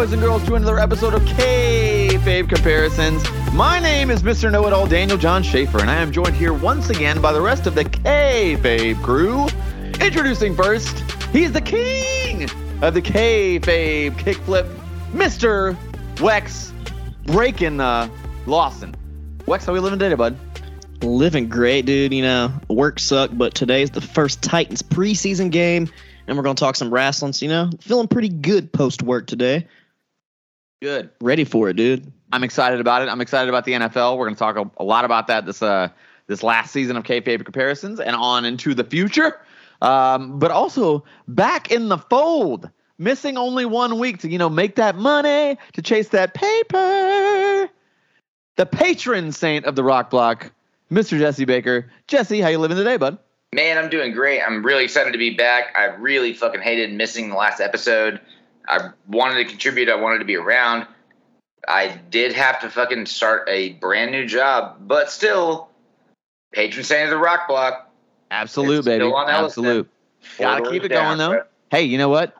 boys and girls, to another episode of Kayfabe Comparisons. My name is Mr. Know-It-All Daniel John Schaefer, and I am joined here once again by the rest of the Kayfabe crew. Introducing first, he's the king of the Kayfabe kickflip, Mr. Wex Breaking uh, Lawson. Wex, how we living today, bud? Living great, dude. You know, work sucked, but today's the first Titans preseason game, and we're gonna talk some wrestling. So, you know, feeling pretty good post work today. Good. Ready for it, dude. I'm excited about it. I'm excited about the NFL. We're going to talk a, a, lot about that this uh this last season of kayfabe comparisons and on into the future. Um, but also back in the fold, missing only one week to you know make that money to chase that paper. The patron saint of the Rock Block, Mr. Jesse Baker. Jesse, how you living today, bud? Man, I'm doing great. I'm really excited to be back. I really fucking hated missing the last episode. I wanted to contribute. I wanted to be around. I did have to fucking start a brand new job, but still, patron saint of the Rock Block. Absolute, baby. Absolute. Gotta keep it down, going though. Bro. Hey, you know what?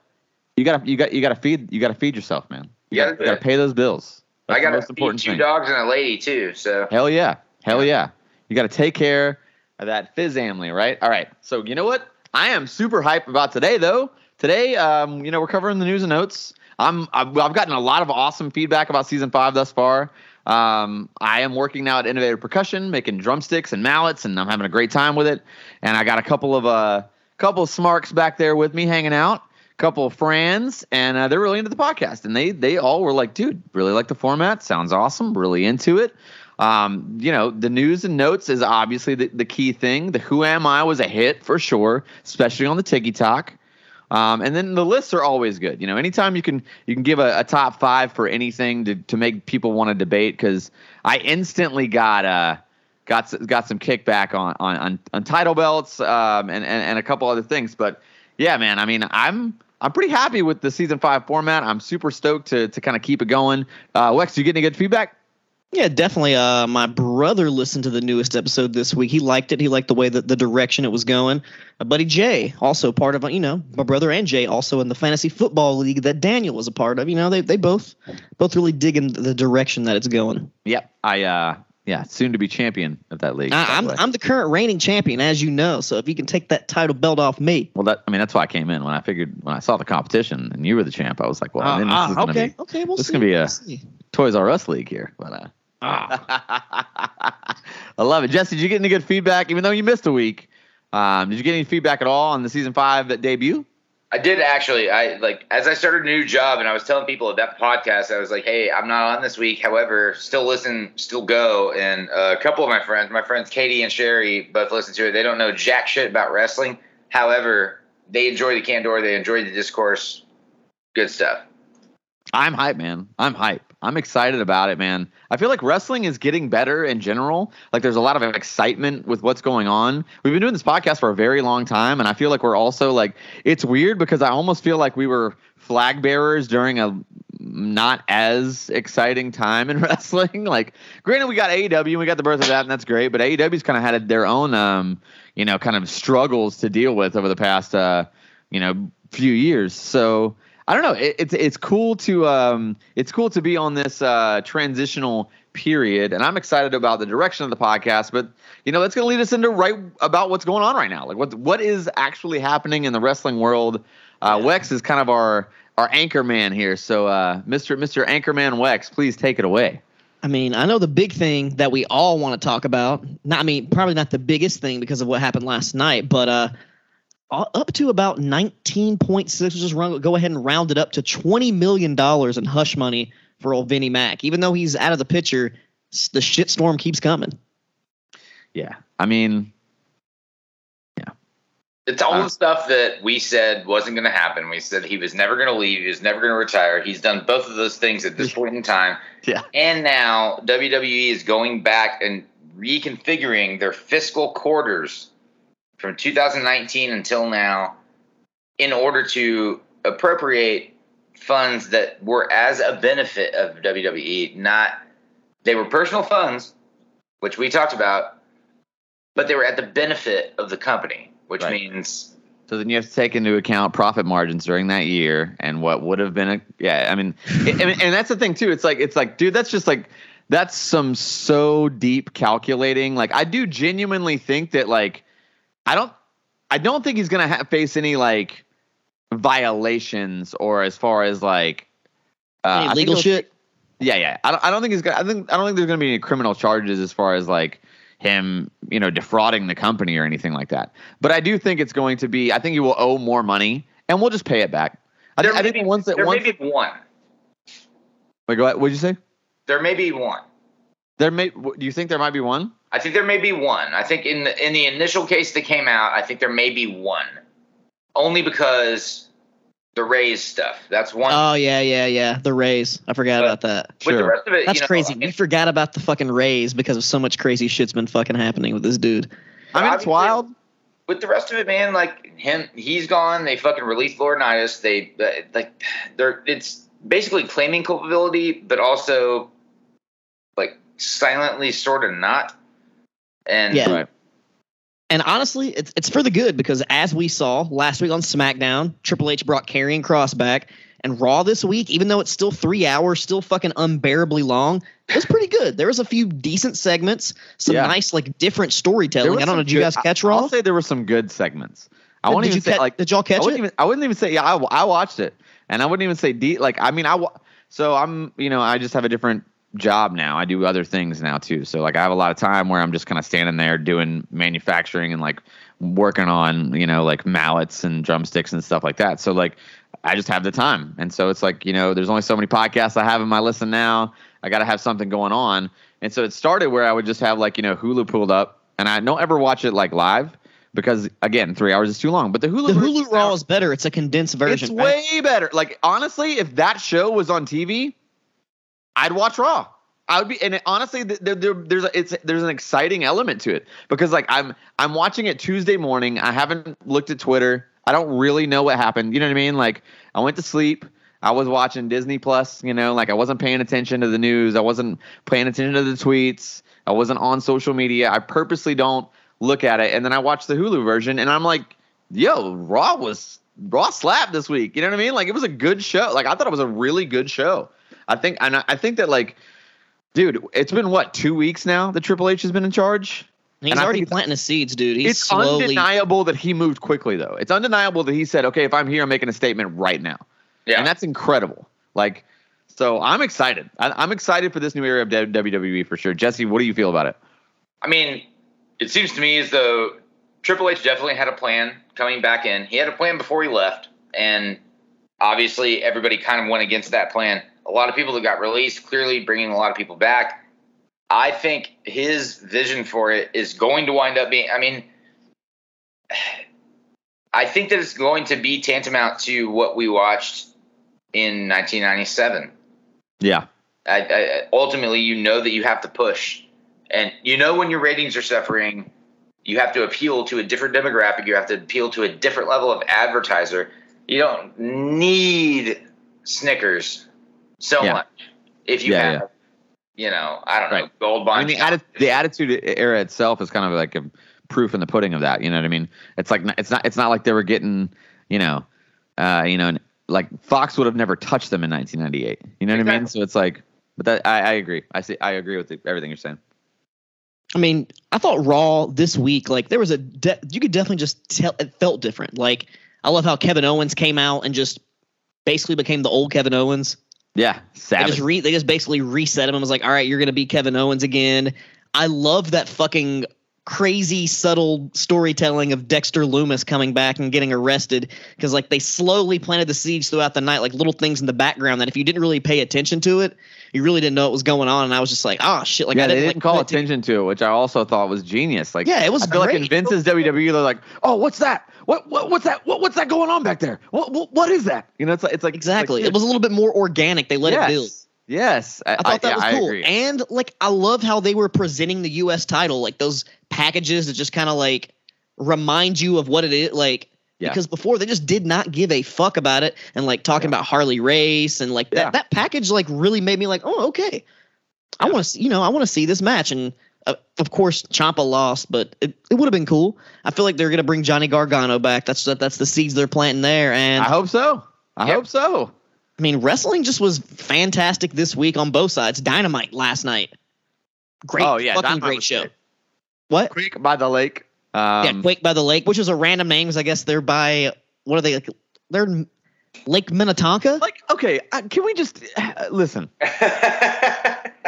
You gotta you got you gotta feed you gotta feed yourself, man. You, you gotta, pay those bills. That's I gotta feed two thing. dogs and a lady too. So hell yeah, hell yeah. You gotta take care of that fizz family, right? All right. So you know what? I am super hype about today though. Today, um, you know, we're covering the news and notes. I'm I've, I've gotten a lot of awesome feedback about season five thus far. Um, I am working now at Innovative Percussion, making drumsticks and mallets, and I'm having a great time with it. And I got a couple of uh, couple of smarks back there with me hanging out, couple of friends, and uh, they're really into the podcast. And they they all were like, "Dude, really like the format. Sounds awesome. Really into it." Um, you know, the news and notes is obviously the, the key thing. The Who Am I was a hit for sure, especially on the Tiki Talk. Um, and then the lists are always good. You know, anytime you can you can give a, a top five for anything to, to make people want to debate because I instantly got uh got got some kickback on on on, on title belts um, and, and and a couple other things. But yeah, man, I mean, I'm I'm pretty happy with the season five format. I'm super stoked to to kind of keep it going. Uh, Wex, you getting any good feedback? Yeah, definitely. Uh, my brother listened to the newest episode this week. He liked it. He liked the way that the direction it was going. My buddy Jay, also part of, you know, my brother and Jay, also in the fantasy football league that Daniel was a part of. You know, they they both both really dig in the direction that it's going. Yep, I uh, yeah, soon to be champion of that league. I, am I'm, I'm the current reigning champion, as you know. So if you can take that title belt off me, well, that I mean that's why I came in when I figured when I saw the competition and you were the champ. I was like, well, uh, this uh, is gonna okay, be, okay, we'll this see. is gonna be a we'll Toys R Us league here, but uh. I love it. Jesse, did you get any good feedback, even though you missed a week? Um, did you get any feedback at all on the season five that debut? I did actually. I like as I started a new job and I was telling people about the podcast. I was like, "Hey, I'm not on this week. However, still listen, still go." And a couple of my friends, my friends Katie and Sherry, both listen to it. They don't know jack shit about wrestling. However, they enjoy the candor. They enjoy the discourse. Good stuff. I'm hype, man. I'm hype. I'm excited about it, man. I feel like wrestling is getting better in general. Like there's a lot of excitement with what's going on. We've been doing this podcast for a very long time, and I feel like we're also like it's weird because I almost feel like we were flag bearers during a not as exciting time in wrestling. like, granted, we got AEW and we got the birth of that, and that's great. But AEW's kind of had their own, um, you know, kind of struggles to deal with over the past, uh, you know, few years. So I don't know. It, it's it's cool to um it's cool to be on this uh, transitional period, and I'm excited about the direction of the podcast. But you know, that's going to lead us into right about what's going on right now. Like what what is actually happening in the wrestling world. Uh, yeah. Wex is kind of our our anchor man here. So, uh, Mr. Mr. Anchorman Wex, please take it away. I mean, I know the big thing that we all want to talk about. Not, I mean, probably not the biggest thing because of what happened last night, but uh, up to about 19.6. Just run, go ahead and round it up to 20 million dollars in hush money for old Vinnie Mac. Even though he's out of the picture, the shitstorm keeps coming. Yeah, I mean, yeah, it's all uh, the stuff that we said wasn't going to happen. We said he was never going to leave. He was never going to retire. He's done both of those things at this point in time. Yeah, and now WWE is going back and reconfiguring their fiscal quarters from 2019 until now in order to appropriate funds that were as a benefit of WWE, not they were personal funds, which we talked about, but they were at the benefit of the company, which right. means So then you have to take into account profit margins during that year and what would have been a yeah. I mean, it, and, and that's the thing too. It's like it's like, dude, that's just like that's some so deep calculating. Like I do genuinely think that like I don't I don't think he's gonna ha- face any like violations or as far as like uh, Any legal shit? yeah, yeah. I don't, I don't think he's gonna. I think I don't think there's gonna be any criminal charges as far as like him, you know, defrauding the company or anything like that. But I do think it's going to be. I think he will owe more money, and we'll just pay it back. I, There think I may think be- once that there once. may be one. Wait, go ahead. What'd you say? There may be one. There may. Do you think there might be one? I think there may be one. I think in the in the initial case that came out, I think there may be one. Only because the Rays stuff. That's one. Oh yeah, yeah, yeah. The Rays. I forgot But- about that. With the rest of it, That's you know, crazy. I mean, we forgot about the fucking Rays because of so much crazy shit's been fucking happening with this dude. I mean, it's wild. with the rest of it, man, like him, he's gone. They fucking released Laurinaitis. They uh, like they're it's basically claiming culpability, but also like silently sort of not. And Yeah. Right. And honestly, it's it's for the good because as we saw last week on SmackDown, Triple H brought Karrion Kross back, and Raw this week, even though it's still three hours, still fucking unbearably long, it was pretty good. There was a few decent segments, some Yeah. nice like different storytelling. I don't know. some Did you guys catch Raw? I'll say there were some good segments. I did won't you even say catch, like Did y'all I catch wouldn't it? even I wouldn't even say yeah I, I watched it and I wouldn't even say deep like I mean I wa- so I'm you know I just have a different job now I do other things now too so like I have a lot of time where I'm just kind of standing there doing manufacturing and like working on you know like mallets and drumsticks and stuff like that so like I just have the time and so it's like you know there's only so many podcasts I have in my listen now I got to have something going on and so it started where I would just have like you know Hulu pulled up and I don't ever watch it like live because again, three hours is too long. But the Hulu The Hulu Raw is better. It's a condensed version. it's right? way better. Like honestly, if that show was on TV, I'd watch Raw. I would be, and it, honestly, th- there, there, there's a, it's there's an exciting element to it because like I'm I'm watching it Tuesday morning. I haven't looked at Twitter. I don't really know what happened. You know what I mean? Like I went to sleep. I was watching Disney Plus. You know, like I wasn't paying attention to the news. I wasn't paying attention to the tweets. I wasn't on social media. I purposely don't look at it, and then I watch the Hulu version, and I'm like, yo, Raw was Raw slapped this week. You know what I mean? Like it was a good show. Like I thought it was a really good show. I think and I I think that like, dude, it's been what two weeks now that Triple H has been in charge. He's and already planting his seeds, dude. He's it's slowly. undeniable that he moved quickly though. It's undeniable that he said, okay, if I'm here, I'm making a statement right now, yeah, and that's incredible. Like. So I'm excited. I, I'm excited for this new era of WWE for sure. Jesse, what do you feel about it? I mean, it seems to me as though Triple H definitely had a plan coming back in. He had a plan before he left, and obviously everybody kind of went against that plan. A lot of people that got released, clearly bringing a lot of people back. I think his vision for it is going to wind up being. I mean, I think that it's going to be tantamount to what we watched in 1997. Yeah. I, I, ultimately, you know that you have to push, and you know when your ratings are suffering, you have to appeal to a different demographic. You have to appeal to a different level of advertiser. You don't need Snickers so Yeah. much if you Yeah, have, you know, I don't know, Right. gold I mean, the, atti- the attitude era itself is kind of like a proof in the pudding of that. You know what I mean? It's like it's not it's not like they were getting you know, uh, you know, like Fox would have never touched them in 1998. You know what I mean? So it's like, but that I, I agree. I see. I agree with the, everything you're saying. I mean, I thought Raw this week, like there was a, de- you could definitely just tell it felt different. Like I love how Kevin Owens came out and just basically became the old Kevin Owens. Yeah, They savage. just re- they just basically reset him and was like, all right, you're gonna be Kevin Owens again. I love that fucking crazy subtle storytelling of Dexter Lumis coming back and getting arrested because like they slowly planted the seeds throughout the night, like little things in the background that if you didn't really pay attention to it, you really didn't know what was going on. And I was just like, oh shit, like yeah, I they didn't, didn't like, call put it to- attention to it, which I also thought was genius. Like, Yeah, it was I feel like in. Vince's WWE, they're like, "Oh, what's that? What, what what's that? What, what's that going on back there? What, what what is that?" You know, it's like it's like Exactly. Like, it was a little bit more organic. They let yes, it build. Yes, I thought that yeah, was I cool. And like I love how they were presenting the US title, like those packages that just kind of like remind you of what it is like Yeah. because before they just did not give a fuck about it and like talking about Harley Race and like that Yeah. that package like really made me like, "Oh, okay. I want to you know, I want to see this match and Uh, of course, Ciampa lost, but it, it would have been cool. I feel like they're gonna bring Johnny Gargano back. That's that's the seeds they're planting there. And I hope so. I hope so. I mean, wrestling just was fantastic this week on both sides. Dynamite last night, great, oh yeah, fucking Dynamite great show. great. What? Creek by the lake. Um, yeah, Quake by the Lake, which is a random name because I guess they're by what are they? Like, they're Lake Minnetonka. Like, okay, uh, can we just uh, listen?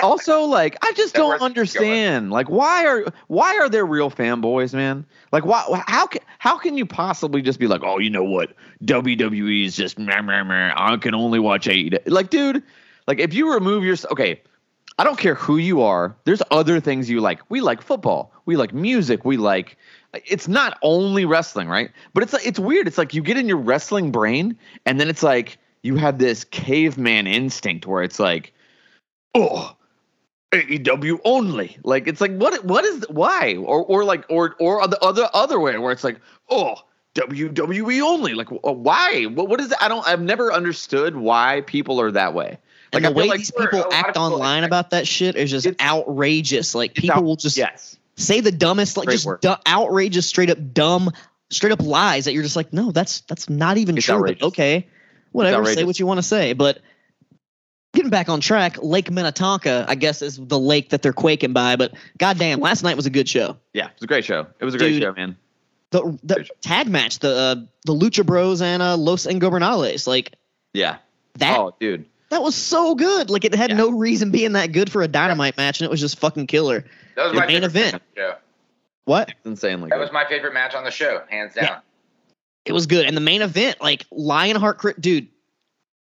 also like i just don't understand. Like why are why are there real fanboys man? Like why how can how can you possibly just be like oh you know what? Wwe is just meh, meh, meh, i can only watch AEW. like dude like if you remove your okay i don't care who you are. There's other things you like. We like football. We like music. We like it's not only wrestling right? But it's like it's weird. It's like you get in your wrestling brain and then it's like you have this caveman instinct where it's like oh AEW only. Like it's like what what is why or or like or or the other other way where it's like oh WWE only. Like uh, why? What what is it? I don't. I've never understood why people are that way. Like and the I way like these people act online it's- about that shit is just outrageous. Like people out- will just yes. say the dumbest, like Great just du- outrageous, straight up dumb, straight up lies that you're just like, no, that's that's not even It's true. Okay, whatever, say what you want to say. But getting back on track, Lake Minnetonka, I guess, is the lake that they're quaking by. But goddamn, last night was a good show. Yeah, it was a great show. It was a great Dude. show, man. The the tag match, the uh, the Lucha Bros and uh, Los Ingobernales, like Yeah. that. oh, dude. That was so good. Like it had Yeah. no reason being that good for a dynamite match, and it was just fucking killer. That was The my main favorite event. match on the show. What? It's insanely That good. was my favorite match on the show, hands down. Yeah. It was good. And the main event, like Lionheart, crit- dude,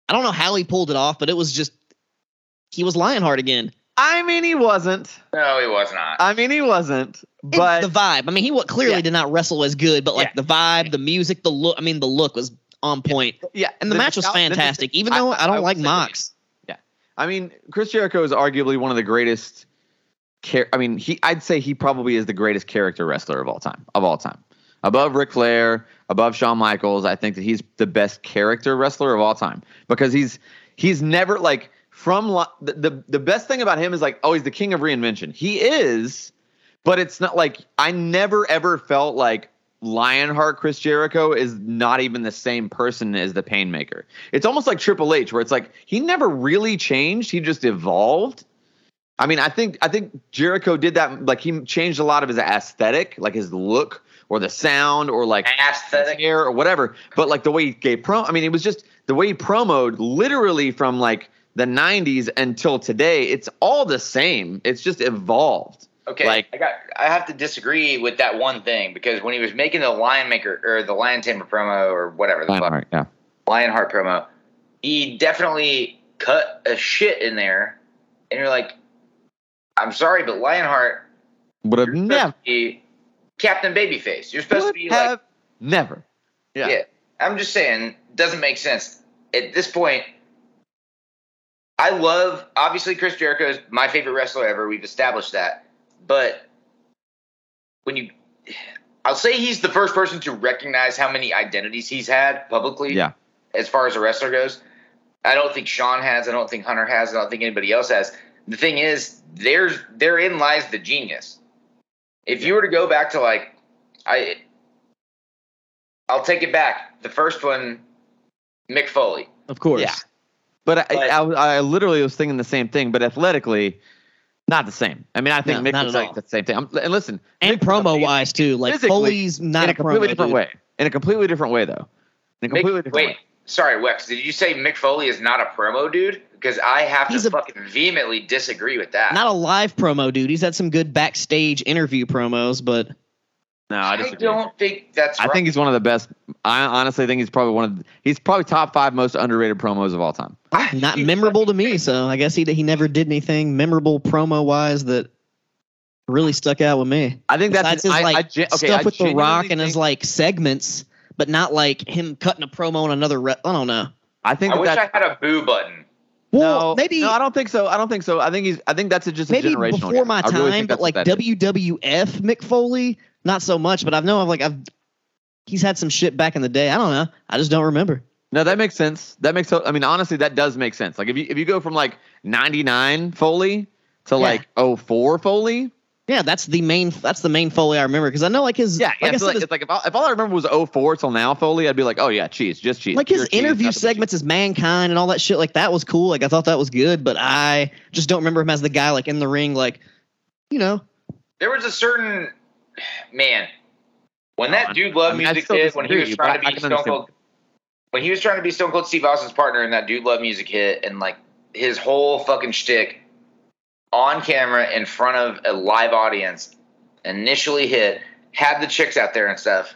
I don't know how he pulled it off, but it was just he was Lionheart again. I mean, he wasn't. No, he was not. I mean, he wasn't. It's But the vibe. I mean, he clearly Yeah. did not wrestle as good, but like Yeah. the vibe, the music, the look. I mean, the look was on point, yeah, and the, match was nostal- the fantastic. Even though I, don't would like say- Yeah, I mean, Chris Jericho is arguably one of the greatest. Char- I mean, he. I'd say he probably is the greatest character wrestler of all time. Of all time, above Ric Flair, above Shawn Michaels. I think that he's the best character wrestler of all time because he's he's never like from the the, the best thing about him is like oh he's the king of reinvention. He is, but it's not like I never ever felt like Lionheart Chris Jericho is not even the same person as the Painmaker. It's almost like Triple H, where it's like he never really changed; he just evolved. I mean, I think I think Jericho did that. Like he changed a lot of his aesthetic, like his look or the sound or like Aesthetic. hair or whatever. But like the way he gave pro, I mean, it was just the way he promoed, literally from like the '90s until today. It's all the same. It's just evolved. Okay, Like- I got. I have to disagree with that one thing because when he was making the Lion Maker or the Lion Tamer promo or whatever the fuck, Lionheart, yeah. Lionheart promo, he definitely cut a shit in there, and you're like, I'm sorry, but Lionheart, Would have never, be Captain Babyface. You're supposed to be like, never. Yeah. yeah. I'm just saying, doesn't make sense at this point. I love obviously Chris Jericho is my favorite wrestler ever. We've established that, but when you, I'll say he's the first person to recognize how many identities he's had publicly. Yeah. As far as a wrestler goes, I don't think Shawn has. I don't think Hunter has. I don't think anybody else has. The thing is, there's therein lies the genius. If you were to go back to like, I, I'll take it back. The first one, Mick Foley. Of course. Yeah. But I, But- I, I literally was thinking the same thing, but athletically, not the same. I mean, I think No, Mick not was like all. the same thing. I'm, and listen, And Mick promo wise too. Like Physically, Foley's not in a a completely promo different dude. way. In a completely different way, though. In a Mick, completely different wait, way. sorry, Wex. Did you say Mick Foley is not a promo dude? Because I have He's to a- fucking vehemently disagree with that. Not a live promo dude. He's had some good backstage interview promos, but No, I I don't think that's. I right. think he's one of the best. I honestly think he's probably one of. The, he's probably top five most underrated promos of all time. not memorable to me. So I guess he he never did anything memorable promo wise that really stuck out with me. I think that's Besides his I, like I, gen- okay, stuff I with the Rock genuinely and his like segments, but not like him cutting a promo on another. Re- I don't know. I think I that wish that's, I had a boo button. Well, no, maybe no, I don't think so. I don't think so. I think he's. I think that's a, just a maybe generational. before my I really time, but like that is. WWF Mick Foley, not so much. But I know I've like I've he's had some shit back in the day. I don't know. I just don't remember. No, that makes sense. That makes. I mean, honestly, that does make sense. Like if you if you go from like '99 Foley to Yeah. like 04 Foley, Yeah, that's the main. That's the main Foley I remember because I know like his. Yeah, yeah. I so like, his- it's like if, I, if all I remember was 04 till now Foley, I'd be like, oh yeah, cheese, just cheese. like his cheese, interview cheese. segments as mankind and all that shit like that was cool like i thought that was good but i just don't remember him as the guy like in the ring like you know There was a certain man when that dude loved I mean, music hit when he was but trying to be can Stone. Cold when he was trying to be Stone Cold Steve Austin's partner and that dude loved music hit and like his whole fucking shtick on camera in front of a live audience initially hit had the chicks out there and stuff.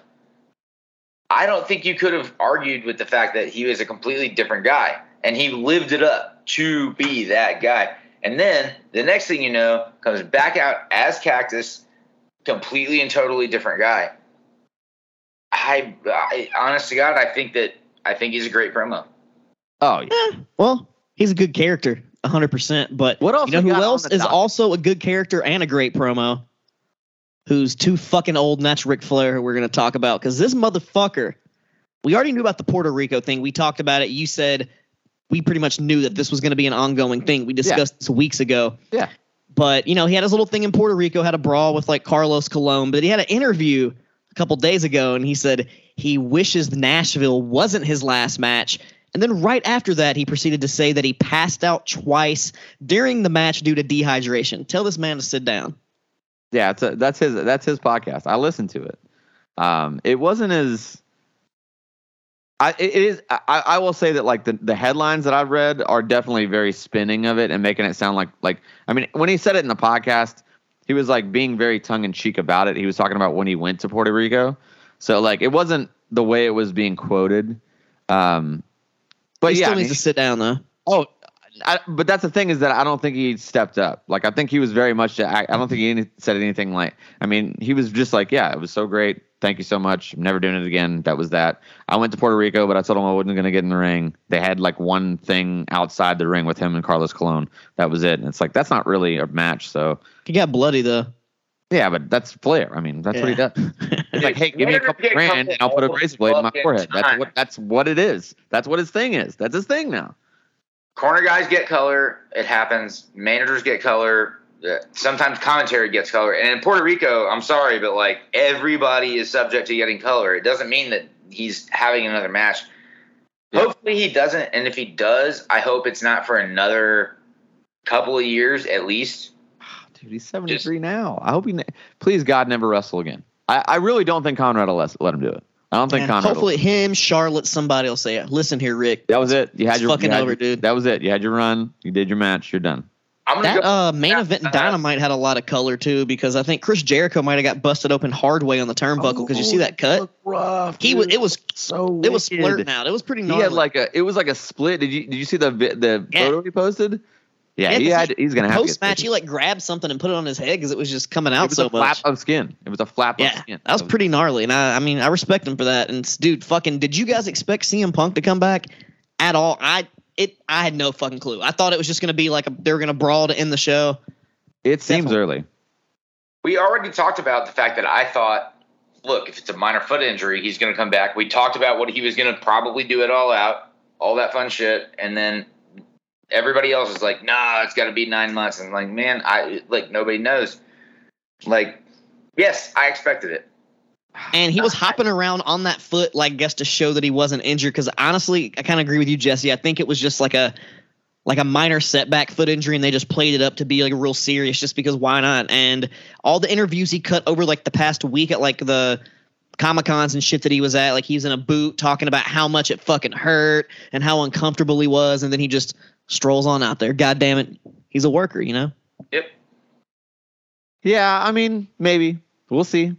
I don't think you could have argued with the fact that he was a completely different guy and he lived it up to be that guy. And then the next thing you know, comes back out as Cactus, completely and totally different guy. I, I honest to God, I think that I think he's a great promo. Oh yeah. eh, well he's a good character 100% but What else you know who else is docket? also a good character and a great promo who's too fucking old and that's Ric Flair who we're going to talk about because this motherfucker we already knew about the Puerto Rico thing we talked about it you said we pretty much knew that this was going to be an ongoing thing we discussed this weeks ago Yeah. but you know he had his little thing in Puerto Rico, had a brawl with like Carlos Colon, but he had an interview a couple days ago, and he said he wishes Nashville wasn't his last match. And then right after that, he proceeded to say that he passed out twice during the match due to dehydration. Tell this man to sit down. Yeah, a, that's his that's his podcast. I listened to it. Um, it wasn't as I it it is I, I will say that like the, the headlines that I've read are definitely very spinning of it and making it sound like like I mean when he said it in the podcast, he was like being very tongue in cheek about it. He was talking about when he went to Puerto Rico. So like it wasn't the way it was being quoted. Um but he yeah, still I needs to sit down though. Oh, I, but that's the thing is that I don't think he stepped up. Like I think he was very much. I, I don't think he any, said anything like. I mean, he was just like, yeah, it was so great. Thank you so much. I'm never doing it again. That was that. I went to Puerto Rico, but I told him I wasn't going to get in the ring. They had like one thing outside the ring with him and Carlos Colon. That was it. And it's like that's not really a match. So He got bloody though. Yeah, but that's Flair. I mean, that's what he does. It's like, hey, give me a couple grand, and I'll put a razor blade in my forehead. That's what that's what it is. That's what his thing is. That's his thing now. Corner guys get color. It happens. Managers get color. Uh, Sometimes commentary gets color. And in Puerto Rico, I'm sorry, but like everybody is subject to getting color. It doesn't mean that he's having another match. Yeah. Hopefully he doesn't. And if he does, I hope it's not for another couple of years at least. Dude, he's 73 now. I hope he, ne- please God, never wrestle again. I, I really don't think Conrad will let, let him do it. I don't think And Conrad. hopefully him, Charlotte, somebody will say, it. "Listen here, Ric. that was it. You had It's your fucking you had over, your- dude. That was it. You had your run. You did your match. You're done. I'm That go. uh, main Yeah, event in Dynamite had a lot of color too, because I think Chris Jericho might have got busted open hard way on the turnbuckle. Because you see that cut? rough. He was. It was. so. It was wicked. splurting out. It was pretty He had like a. It was like a split. Did you Did you see the vi- the Yeah. photo he posted? Yeah, Yeah, he 'cause had. He's gonna have to post match. He like grabbed something and put it on his head because it was just coming out It was so a flap much. of skin. It was a flap of Yeah, skin. that was pretty gnarly, and I, I mean, I respect him for that. And dude, fucking, did you guys expect CM Punk to come back at all? I it, I had no fucking clue. I thought it was just gonna be like a, they were gonna brawl to end the show. It seems Definitely. early. We already talked about the fact that I thought, look, if it's a minor foot injury, he's going to come back. We talked about what he was going to probably do it all out, all that fun shit, and then everybody else is like, nah, it's got to be nine months. And like, man, I like nobody knows. Like, yes, I expected it. And he was hopping around on that foot, like, guess to show that he wasn't injured. Because honestly, I kind of agree with you, Jesse. I think it was just like a like a minor setback foot injury, and they just played it up to be like real serious, just because why not? And all the interviews he cut over like the past week at like the Comic Cons and shit that he was at, like he's in a boot talking about how much it fucking hurt and how uncomfortable he was, and then he just strolls on out there. God damn it, he's a worker, you know. Yep. Yeah, I mean, maybe we'll see. And,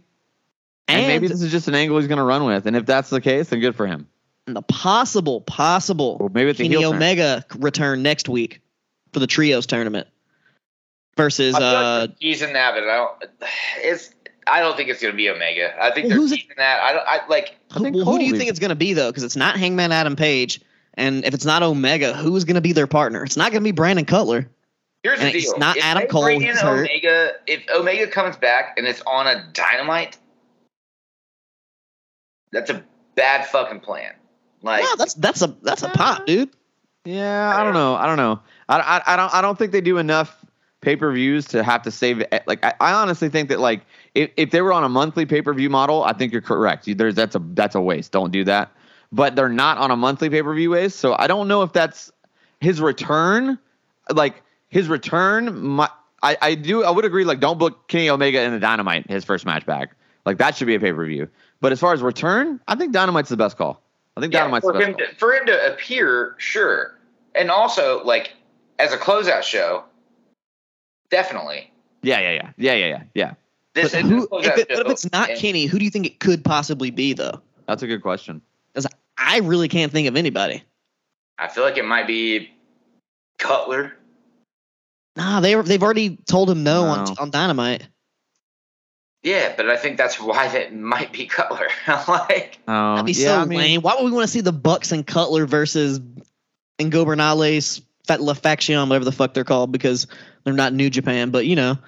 And, maybe this is just an angle he's going to run with, and if that's the case, then good for him. And the possible, possible Or maybe it's a Kenny heel turn. Omega return next week for the trios tournament versus I feel uh like he's in that, but I don't. It's. I don't think it's going to be Omega. I think Well, they're who's it- that. I don't. I like. I think who, who do you think it's going to be though? Because it's not Hangman Adam Page, and if it's not Omega, who's going to be their partner? It's not going to be Brandon Cutler. Here's the And it's not if Adam Cole, bring he's hurt. Omega, if Omega comes back and it's on a dynamite, that's a bad fucking plan. Like, yeah, that's that's a that's a pop, uh, dude. Yeah, I don't know. I don't know. I, I, I don't. I don't think they do enough pay per views to have to save it. Like I, I honestly think that like if, if they were on a monthly pay per view model, I think you're correct. You- There's that's a that's a waste. Don't do that. But they're not on a monthly pay per view base. so I don't know if that's his return. Like his return, my, I I do I would agree. Like don't book Kenny Omega in the Dynamite his first match back. Like that should be a pay per view. But as far as return, I think Dynamite's the best call. I think Yeah, Dynamite's for the best him, call. to, for him to appear, sure, and also like as a closeout show, definitely. Yeah, yeah, yeah, yeah, yeah, yeah, yeah. This But who, if, it, but if it's not and Kenny, who do you think it could possibly be though? That's a good question. I really can't think of anybody. I feel like it might be Cutler. Nah, they they've already told him no, on No. on Dynamite. Yeah, but I think that's why that might be Cutler. like, Oh, That'd be yeah, so I mean, lame. Why would we want to see the Bucks and Cutler versus Ingobernales, Fat La Faction, whatever the fuck they're called, because they're not New Japan. But you know,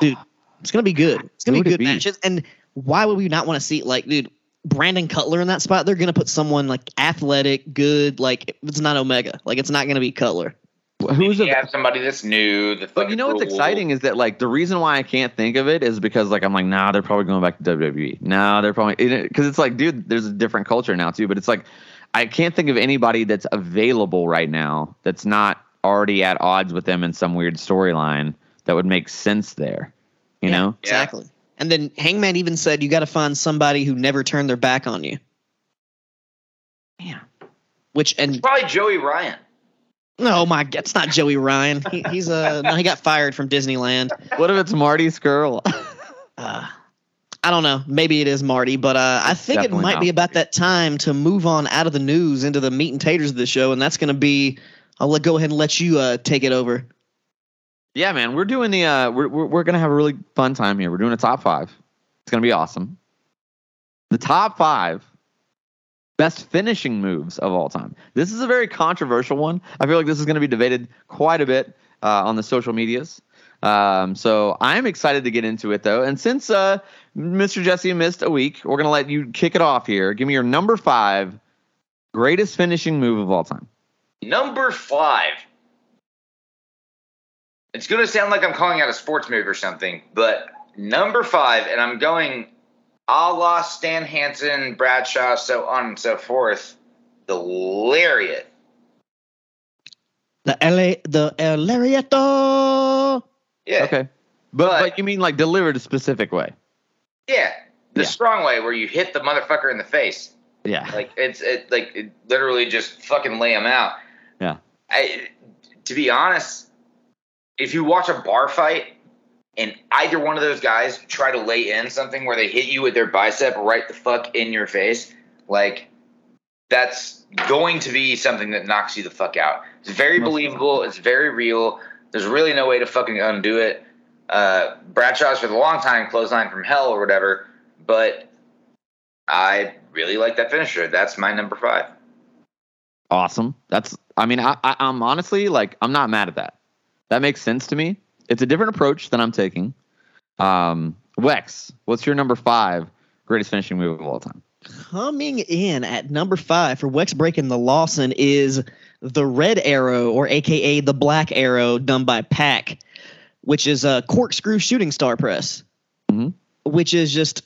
dude, it's gonna be good. It's gonna be good be? matches. And why would we not want to see like, dude, Brandon Cutler in that spot? They're gonna put someone like athletic, good. Like it's not Omega. Like it's not gonna be Cutler. who's you a, have somebody that's new. That's But you know what's exciting is that like the reason why I can't think of it is because like I'm like nah they're probably going back to WWE. Nah, they're probably because it's like dude there's a different culture now too. But it's like I can't think of anybody that's available right now that's not already at odds with them in some weird storyline that would make sense there. You Yeah, know? Yeah. exactly. And then Hangman even said you got to find somebody who never turned their back on you. Yeah. Which and Probably Joey Ryan. oh my god, it's not Joey Ryan. He, he's uh no, he got fired from Disneyland. What if it's Marty Scurll? Uh, I don't know. Maybe it is Marty, but uh, I think it might be about that time to move on out of the news into the meat and taters of the show, and that's going to be. I'll let, go ahead and let you uh, take it over. Yeah, man, we're doing the uh we're we're, we're gonna have a really fun time here. We're doing a top five. It's gonna be awesome. The top five best finishing moves of all time. This is a very controversial one. I feel like this is going to be debated quite a bit uh, on the social medias. Um, so I'm excited to get into it though. And since uh, Mr. Jesse missed a week, we're going to let you kick it off here. Give me your number five greatest finishing move of all time. Number five. It's going to sound like I'm calling out a sports move or something, but number five, and I'm going a la Stan Hansen, Bradshaw, so on and so forth. The lariat. The LA, the El Lariato. Yeah. Okay. But, But- but you mean like delivered a specific way? Yeah. The Yeah. strong way where you hit the motherfucker in the face. Yeah. Like it's it like it literally just fucking lay him out. Yeah. I, to be honest, if you watch a bar fight and either one of those guys try to lay in something where they hit you with their bicep right the fuck in your face, like that's going to be something that knocks you the fuck out. It's very believable. It's very real. There's really no way to fucking undo it. Uh, Bradshaw's for the long time clothesline from hell or whatever, but I really like that finisher. That's my number five. awesome. That's I mean I, I I'm honestly like I'm not mad at that. That makes sense to me. It's a different approach than I'm taking. Um, Wex, what's your number five greatest finishing move of all time? Coming in at number five for Wex breaking the Lawson is the Red Arrow, or AKA the Black Arrow, done by PAC, which is a corkscrew shooting star press, Mhm. which is just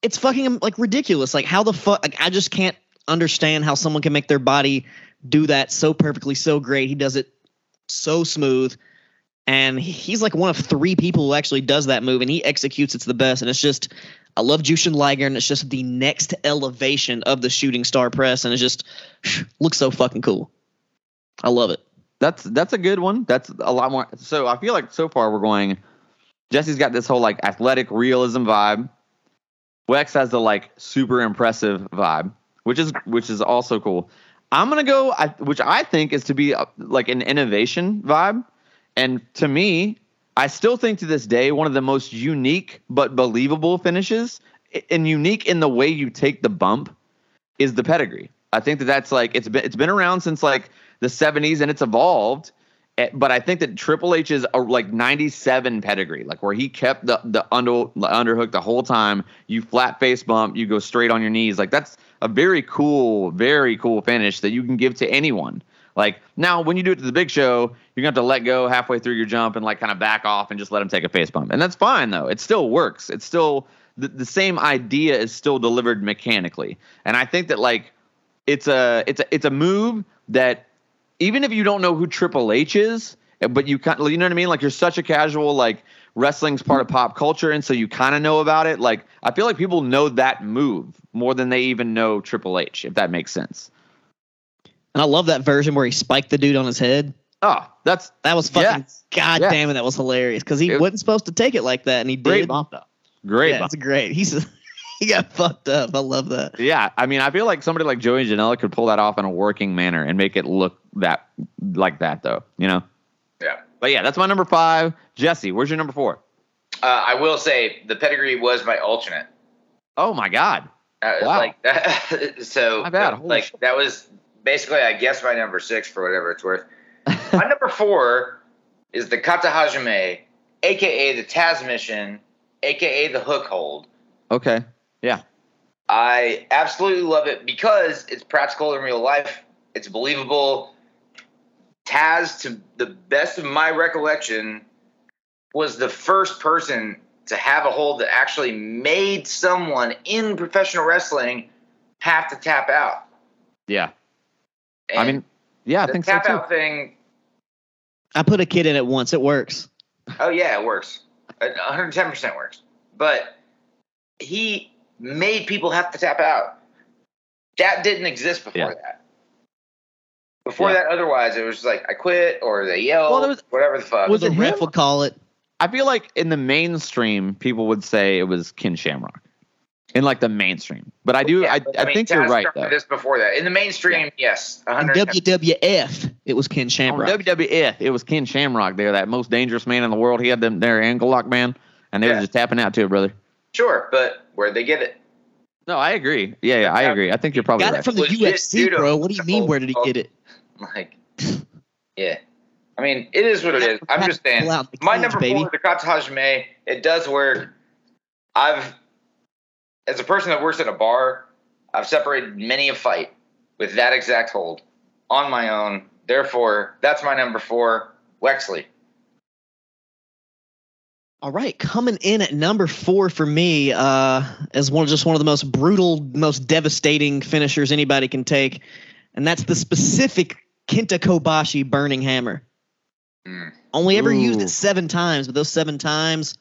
it's fucking like ridiculous. Like how the fuck? Like, I just can't understand how someone can make their body do that so perfectly, so great. He does it so smooth. And he's like one of three people who actually does that move, and he executes it's the best. And it's just, I love Jushin Liger, and it's just the next elevation of the shooting star press, and it just looks so fucking cool. I love it. That's that's a good one. That's a lot more. So I feel like so far we're going. Jesse's got this whole like athletic realism vibe. Wex has the like super impressive vibe, which is which is also cool. I'm gonna go, I, which I think is to be uh, like an innovation vibe, and to me, I still think to this day one of the most unique but believable finishes, and unique in the way you take the bump, is the pedigree. I think that that's like it's been it's been around since like the 70s and it's evolved. Eh, But I think that Triple H is a, like 97 pedigree, like where he kept the the under underhook the whole time. You flat face bump, you go straight on your knees. Like that's a very cool, very cool finish that you can give to anyone. Like now, when you do it to the Big Show, you're gonna have to let go halfway through your jump and like kind of back off and just let him take a face bump, and that's fine though. It still works. It's still the, the same idea is still delivered mechanically, and I think that like it's a it's a it's a move that even if you don't know who Triple H is, eh, but you kind you know what I mean, like you're such a casual like wrestling's part of pop culture, and so you kind of know about it. Like I feel like people know that move more than they even know Triple H, if that makes sense. And I love that version where he spiked the dude on his head. Oh, that's That was fucking Yes. god Yes. damn it, that was hilarious because he It- wasn't supposed to take it like that, and he great did. bump though. Great yeah, it's great. He's he got fucked up. I love that. Yeah, I mean, I feel like somebody like Joey Janela could pull that off in a working manner and make it look that like that, though. You know. Yeah. But yeah, that's my number five. Jesse, where's your number four? Uh, I will say the pedigree was my alternate. Oh my God. Uh, Wow. Like that, so My bad. Holy like shit. that was basically I guess my number six for whatever it's worth. my number four is the Kata Hajime, aka the Taz Mission, aka the Hook Hold. Okay. Yeah. I absolutely love it because it's practical in real life. It's believable. Taz, to the best of my recollection, was the first person to have a hold that actually made someone in professional wrestling have to tap out. Yeah. I mean, yeah, I think so tap too. out thing. I put a kid in it once. It works. Oh yeah, it works. One hundred ten percent works. But he made people have to tap out. That didn't exist before Yeah. that. Before Yeah. that, otherwise, it was like I quit or they yell, Well, was- whatever the fuck. Was the it ref him? would call it. I feel like in the mainstream, people would say it was Ken Shamrock. In like the mainstream, but I do. Yeah, I, but, I, mean, think you're right though. This before that, in the mainstream, yes, In WWF, it was Ken On Shamrock. WWF, it was Ken Shamrock there, that most dangerous man in the world. He had them their ankle lock man, and they Yeah. were just tapping out to it, brother. Sure, but where'd they get it? No, I agree. Yeah, yeah, I agree. I think you're probably Got right. it from the Legit UFC, judo. bro. What do you mean? Where did he get it? Like, yeah. I mean, it is what it is. I'm just saying. Pull My number baby. four, the Kata Hajime, it does work. I've, as a person that works at a bar, I've separated many a fight with that exact hold on my own. Therefore, that's my number four, Wexley. All right, coming in at number four for me, uh, as one just one of the most brutal, most devastating finishers anybody can take, and that's the specific Kenta Kobashi Burning Hammer. Mm. Only ever used it seven times, but those seven times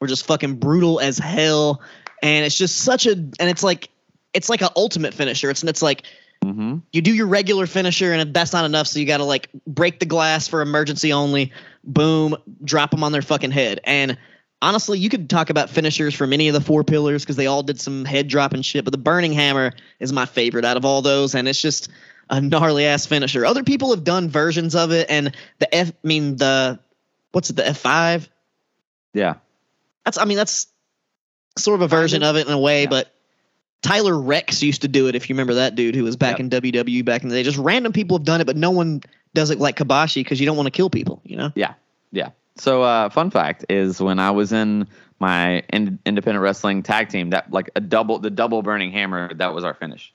were just fucking brutal as hell. And it's just such a, and it's like, it's like an ultimate finisher. It's and it's like hmm you do your regular finisher, and that's not enough, so you got to like break the glass for emergency only. Boom, drop them on their fucking head. And honestly, you could talk about finishers from any of the four pillars because they all did some head dropping shit. But the burning hammer is my favorite out of all those, and it's just a gnarly ass finisher. Other people have done versions of it, and the F, I mean the what's it, the F five? Yeah. That's I mean that's sort of a version of it in a way, Yeah. but Tyler Reks used to do it. If you remember that dude who was back Yep. in WWE back in the day, just random people have done it, but no one does it like Kobashi because you don't want to kill people. You know? Yeah. Yeah. So, uh, fun fact is when I was in my in- independent wrestling tag team, that like a double, the double burning hammer, that was our finish.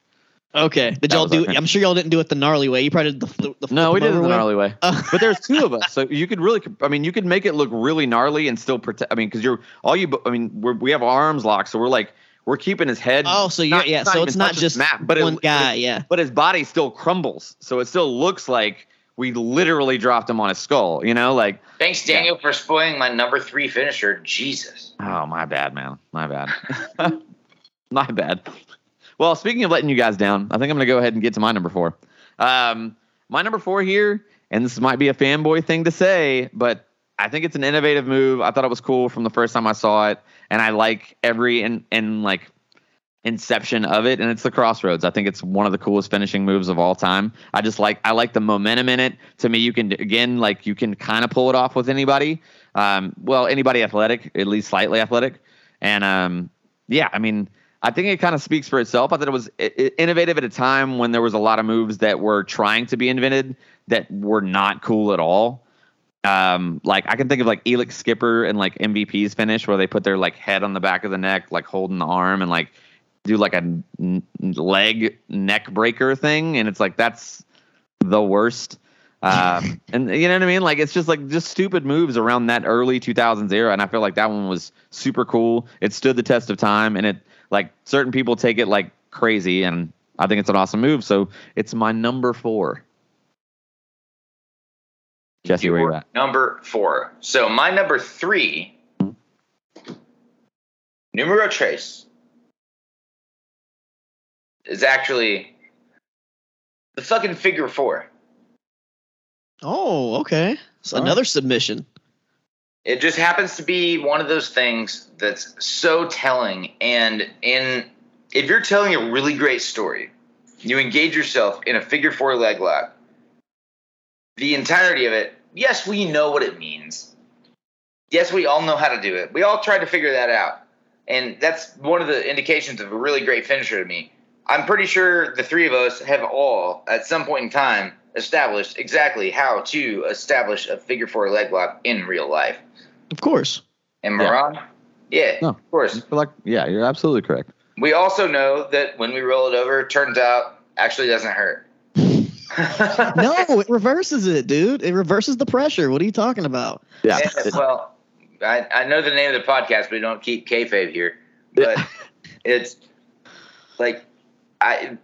Okay. Did That y'all do? I'm sure y'all didn't do it the gnarly way. You probably did the fl- the No, we did it the way. gnarly way. Uh, But there's two of us, so you could really, I mean, you could make it look really gnarly and still protect. I mean, because you're all you, I mean, we're, we have arms locked, so we're like, we're keeping his head. oh, so you're not- yeah. not So it's not just the but one but guy. it- yeah. but his body still crumbles, so it still looks like we literally dropped him on his skull. You know, like, Thanks, Daniel, for spoiling my number three finisher. Jesus. oh my bad, man, my bad, my bad. Well, speaking of letting you guys down, I think I'm gonna go ahead and get to my number four. Um, my number four here, and this might be a fanboy thing to say, but I think it's an innovative move. I thought it was cool from the first time I saw it, and I like every in in like inception of it, and it's the crossroads. I think it's one of the coolest finishing moves of all time. I just like I like the momentum in it. To me, you can again like you can kind of pull it off with anybody. Um, well, anybody athletic, at least slightly athletic, and um, yeah, I mean. I think it kind of speaks for itself. I thought it was innovative at a time when there was a lot of moves that were trying to be invented that were not cool at all. Um, like I can think of like Elix Skipper and like MVP's finish where they put their like head on the back of the neck, like holding the arm and like do like a n- leg neck breaker thing, and it's like that's the worst. Um, and you know what I mean? Like it's just like just stupid moves around that early 2000s era, and I feel like that one was super cool. It stood the test of time, and it like certain people take it like crazy, and I think it's an awesome move. So it's my number four. Jesse, where you at? Number four. So my number three, numero trace, is actually the fucking figure four. Oh, okay. So All right. another submission. It just happens to be one of those things that's so telling. And in if you're telling a really great story, you engage yourself in a figure four leg lock. The entirety of it, yes, we know what it means. Yes, we all know how to do it. We all tried to figure that out. And that's one of the indications of a really great finisher to me. I'm pretty sure the three of us have all, at some point in time, established exactly how to establish a figure four leg lock in real life. Of course. And Yeah. Moran? Yeah, No. of course. Like yeah, you're absolutely correct. We also know that when we roll it over, it turns out actually doesn't hurt. No, it reverses it, dude. It reverses the pressure. What are you talking about? Yeah. Yeah, well, I, I know the name of the podcast, but we don't keep kayfabe here. But it's like I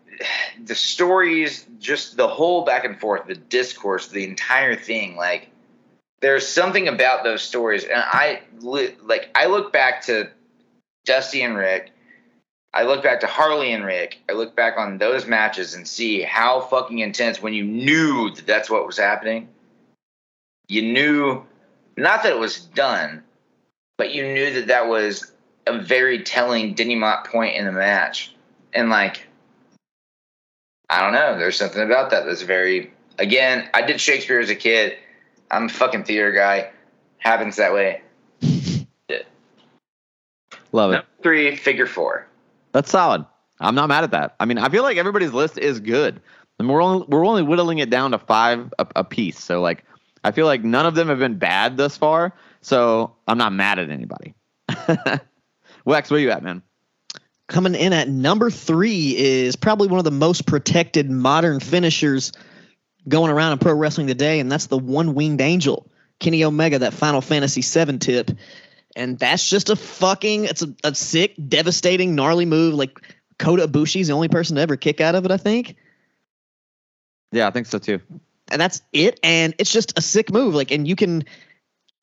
the stories, just the whole back and forth, the discourse, the entire thing. Like there's something about those stories, and I like I look back to Dusty and Ric. I look back to Harley and Ric. I look back on those matches and see how fucking intense when you knew that that's what was happening. You knew not that it was done, but you knew that that was a very telling denouement point in the match. And like, I don't know, there's something about that that's very. Again, I did Shakespeare as a kid. I'm a fucking theater guy. Happens that way. Love it. Number three, figure four. That's solid. I'm not mad at that. I mean, I feel like everybody's list is good, and we're only we're only whittling it down to five a, a piece. So like, I feel like none of them have been bad thus far. So I'm not mad at anybody. Wex, where you at, man? Coming in at number three is probably one of the most protected modern finishers going around in pro wrestling today, and that's the one winged angel, Kenny Omega, that Final Fantasy VII tip. And that's just a fucking, it's a, a sick, devastating, gnarly move. Like Kota Ibushi's the only person to ever kick out of it, I think. Yeah, I think so too. and that's it. And it's just a sick move. Like, and you can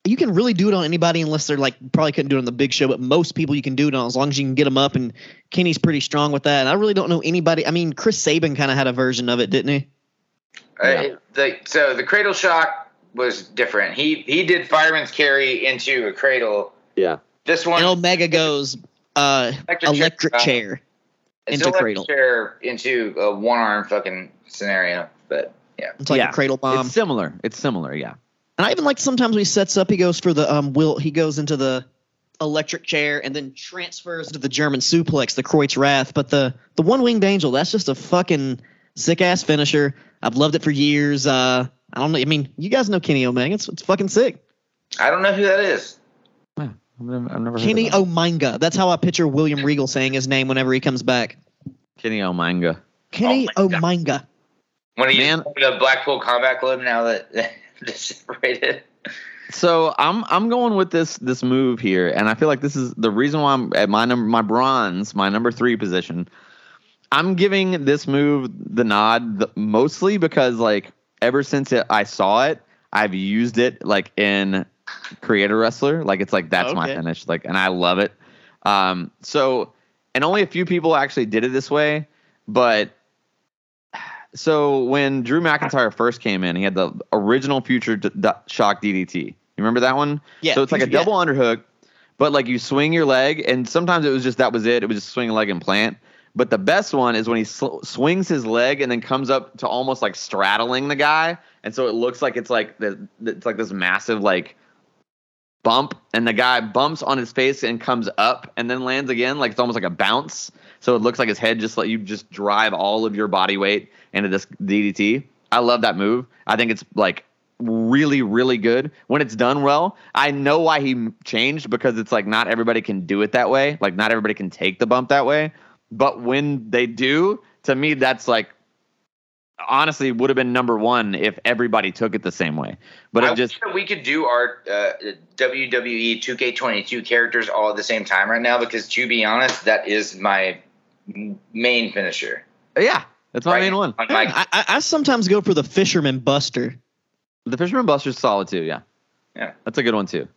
you can really do it on anybody unless they're like probably couldn't do it on the big show, but most people you can do it on as long as you can get them up. And Kenny's pretty strong with that. And I really don't know anybody. I mean, Chris Sabin kind of had a version of it, didn't he? Uh, Yeah. the, so the cradle shock was different. He he did fireman's carry into a cradle. Yeah. This one And Omega goes uh, electric chair. It's into electric cradle. chair into a one arm fucking scenario. But yeah, It's like Yeah. a cradle bomb. it's similar. It's similar. Yeah. And I even like sometimes when he sets up, he goes for the um will he goes into the electric chair and then transfers to the German suplex, the Croyt's Wrath. But the the one winged angel, that's just a fucking sick ass finisher. I've loved it for years. Uh I don't know. I mean, you guys know Kenny Omega. It's, it's fucking sick. I don't know who that is. Yeah, I've never, I've never Kenny that. Omanga. That's how I picture William Regal saying his name whenever he comes back. Kenny Omanga. Kenny Oh. Omanga. When he Man. the Blackpool Combat Club now that they're separated. So I'm I'm going with this this move here, and I feel like this is the reason why I'm at my number my bronze, my number three position. I'm giving this move the nod the, mostly because like ever since it, I saw it, I've used it like in Creator Wrestler. Like it's like that's my finish. Like, and I love it. Um, so and only a few people actually did it this way, but so when Drew McIntyre first came in, he had the original Future D- D- Shock DDT. You remember that one? Yeah. So it's like a yeah. double underhook, but like you swing your leg, and sometimes it was just that was it. It was just swing a leg and plant. But the best one is when he sl- swings his leg and then comes up to almost like straddling the guy, and so it looks like it's like the it's like this massive like bump, and the guy bumps on his face and comes up and then lands again, like it's almost like a bounce. So it looks like his head just let you just drive all of your body weight into this DDT. I love that move. I think it's like really really good when it's done well. I know why he changed because it's like not everybody can do it that way. Like not everybody can take the bump that way. But when they do, to me that's like honestly would have been number one if everybody took it the same way. But I it wish just that we could do our uh, WWE 2K22 characters all at the same time right now because, to be honest, that is my main finisher. yeah, that's my Right main one. On my, I, I, I sometimes go for the Fisherman Buster. The Fisherman Buster's solid too. Yeah, Yeah. that's a good one too.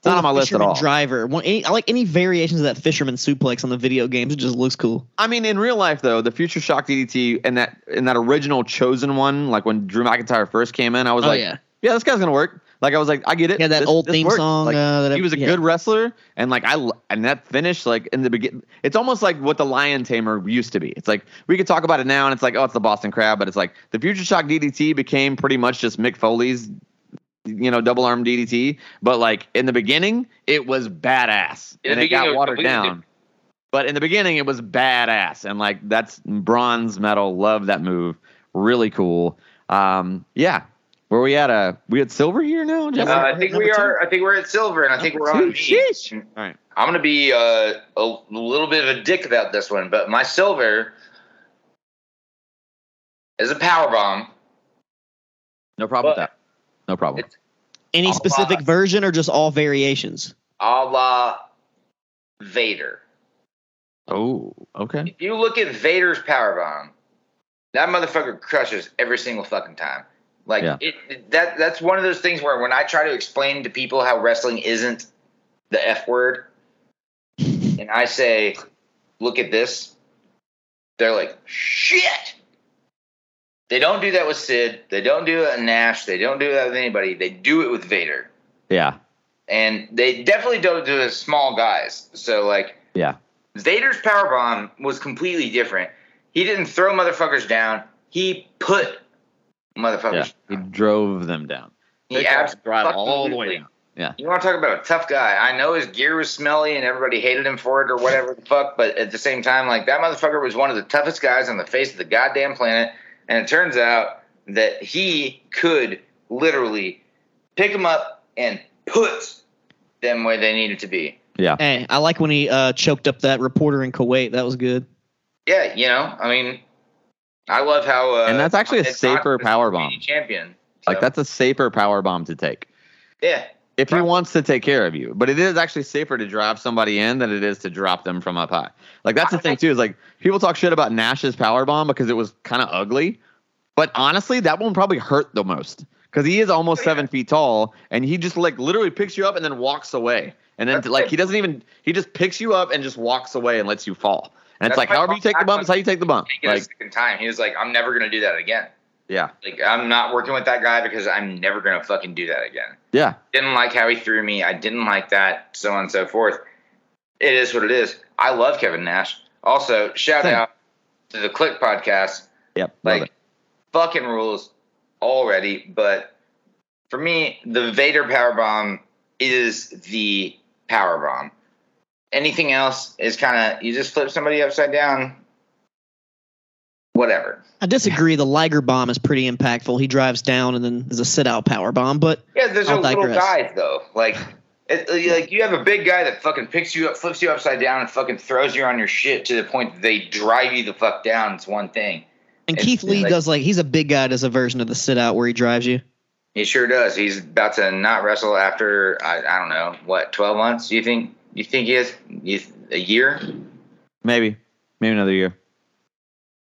It's not on my list at Fisherman all. Driver. One, any, I like any variations of that Fisherman suplex on the video games. It just looks cool. I mean, in real life though, the Future Shock DDT and that in that original chosen one, like when Drew McIntyre first came in, I was Oh, like, yeah. yeah, this guy's gonna work. Like I was like, I get it. Yeah, that This- old this theme works. song. Like, uh, that he was a yeah. good wrestler, and like I and that finish, like in the begin, it's almost like what the Lion Tamer used to be. It's like we could talk about it now, and it's like, oh, it's the Boston Crab, but it's like the Future Shock DDT became pretty much just Mick Foley's, you know, double arm DDT. But like in the beginning, it was badass, In and it got watered down. different. But in the beginning, it was badass, and like that's bronze medal. Love that move. Really cool. Um, yeah. Where we at? Uh, we at silver here now. uh, Jesse? I think we Number two? are. I think we're at silver, and I think we're on Number me. sheesh. All right. I'm gonna be uh, a little bit of a dick about this one, but my silver is a power bomb. No problem with that. No problem. It's Any specific lot. version or just all variations? a la Vader. Oh, okay. If you look at Vader's power bomb, that motherfucker crushes every single fucking time. Like Yeah. it, it- that that's one of those things where when I try to explain to people how wrestling isn't the F word, and I say, "Look at this," they're like, "Shit." They don't do that with Sid. They don't do it with Nash. They don't do that with anybody. They do it with Vader, Yeah. and they definitely don't do it with small guys. So like, Yeah. Vader's power bomb was completely different. He didn't throw motherfuckers down. He put Yeah. motherfuckers. He drove them down. He They absolutely drive all the way down. Yeah. You want to talk about a tough guy? I know his gear was smelly and everybody hated him for it or whatever the fuck, but at the same time, like that motherfucker was one of the toughest guys on the face of the goddamn planet. And it turns out that he could literally pick them up and put them where they needed to be. Yeah. Hey, I like when he uh, choked up that reporter in Kuwait. That was good. Yeah, you know, I mean, I love how. Uh, And that's actually a safer power bomb. champion. Like that's a safer power bomb to take. yeah. If he wants to take care of you. But it is actually safer to drive somebody in than it is to drop them from up high. Like that's the thing too, is like people talk shit about Nash's power bomb because it was kind of ugly. But honestly, that one probably hurt the most. Because he is almost Oh, seven feet tall and he just like literally picks you up and then walks away. And then like he doesn't even he just picks you up and just walks away and lets you fall. And it's like however you take the bump, it's how you take the bump. Take it a Like second time. He was like, I'm never gonna do that again. Yeah. Like I'm not working with that guy because I'm never gonna fucking do that again. Yeah. Didn't like how he threw me. I didn't like that, so on and so forth. It is what it is. I love Kevin Nash. Also, shout Same. out to the Kliq podcast. Yep. Like fucking rules already. But for me, the Vader power bomb is the power bomb. Anything else is kind of you just flip somebody upside down. Whatever. I disagree. The Liger bomb is pretty impactful. He drives down and then there's a sit out power bomb. But Yeah, there's I'll no little digress. guys though. Like, it, like you have a big guy that fucking picks you up, flips you upside down, and fucking throws you on your shit to the point that they drive you the fuck down. It's one thing. and It's Keith Lee like- does like he's a big guy. Does a version of the sit out where he drives you. He sure does. He's about to not wrestle after I, I don't know what twelve months. You think you think he is you, a year? Maybe. Maybe another year.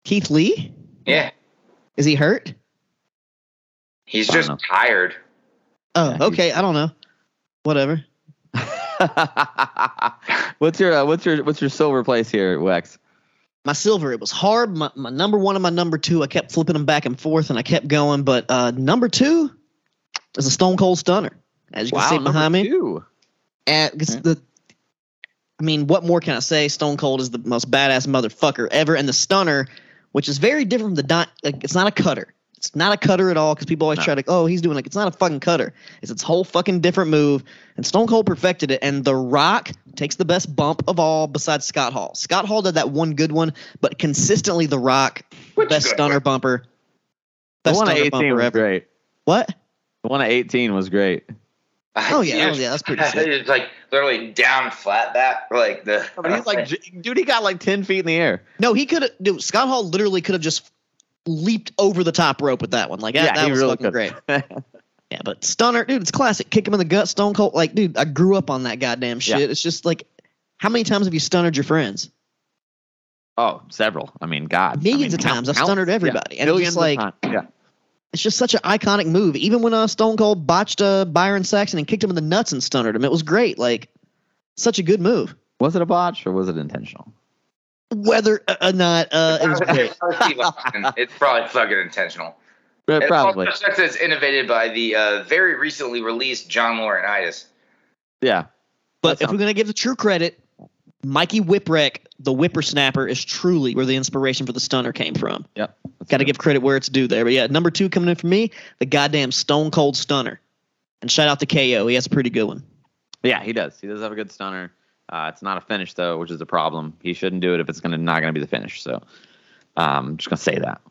Keith Lee Yeah, is he hurt? he's just know. tired. Oh, Yeah, okay. I don't know. Whatever. what's your uh, what's your what's your silver place here, Wex? My silver, it was hard. My, my number one and my number two, I kept flipping them back and forth, and I kept going. But uh, number two is a Stone Cold Stunner, as you can see behind me. two. And it's the, I mean, what more can I say? Stone Cold is the most badass motherfucker ever, and the Stunner, which is very different from the di- like, it's not a cutter. It's not a cutter at all because people always No. try to, oh, he's doing like it's not a fucking cutter. It's its whole fucking different move, and Stone Cold perfected it. And The Rock takes the best bump of all besides Scott Hall. Scott Hall did that one good one, but consistently The Rock Which best good stunner one. bumper. The Best one at 18 bumper was ever. great. What? The one at 18 was great. Oh, yeah, He oh, yeah, that's pretty sick. It's like literally down flat back, like the. Oh, but he's like, j- dude, he got like 10 feet in the air. No, he could have. Dude, Scott Hall literally could have just leaped over the top rope with that one. Like that, Yeah, that he was really fucking could. great. Yeah, but Stunner, dude, it's classic. Kick him in the gut, Stone Cold. Like, dude, I grew up on that goddamn shit. Yeah. It's just like, how many times have you stunnered your friends? oh, several. I mean, God, Millions I mean, of times. I've countless- stunnered yeah, everybody. And it's millions just like, of times. yeah, it's just such an iconic move. Even when uh, Stone Cold botched uh, Byron Saxton and kicked him in the nuts and stunnered him, it was great. Like, such a good move. was it a botch or was it intentional? Whether uh, or not, uh, it was great. it's probably fucking intentional. Uh, It Probably, also says it's innovated by the uh, very recently released John Laurinaitis. yeah. But That if we're going to give the true credit, Mikey Whipwreck, the whippersnapper, is truly where the inspiration for the stunner came from. Yep. Got to give credit where it's due there. But yeah, number two coming in for me, the goddamn Stone Cold Stunner. And shout out to KO. He has a pretty good one. Yeah, he does. He does have a good stunner. Uh, it's not a finish though, which is a problem. He shouldn't do it if it's gonna not gonna be the finish. So, um, I'm just gonna say that.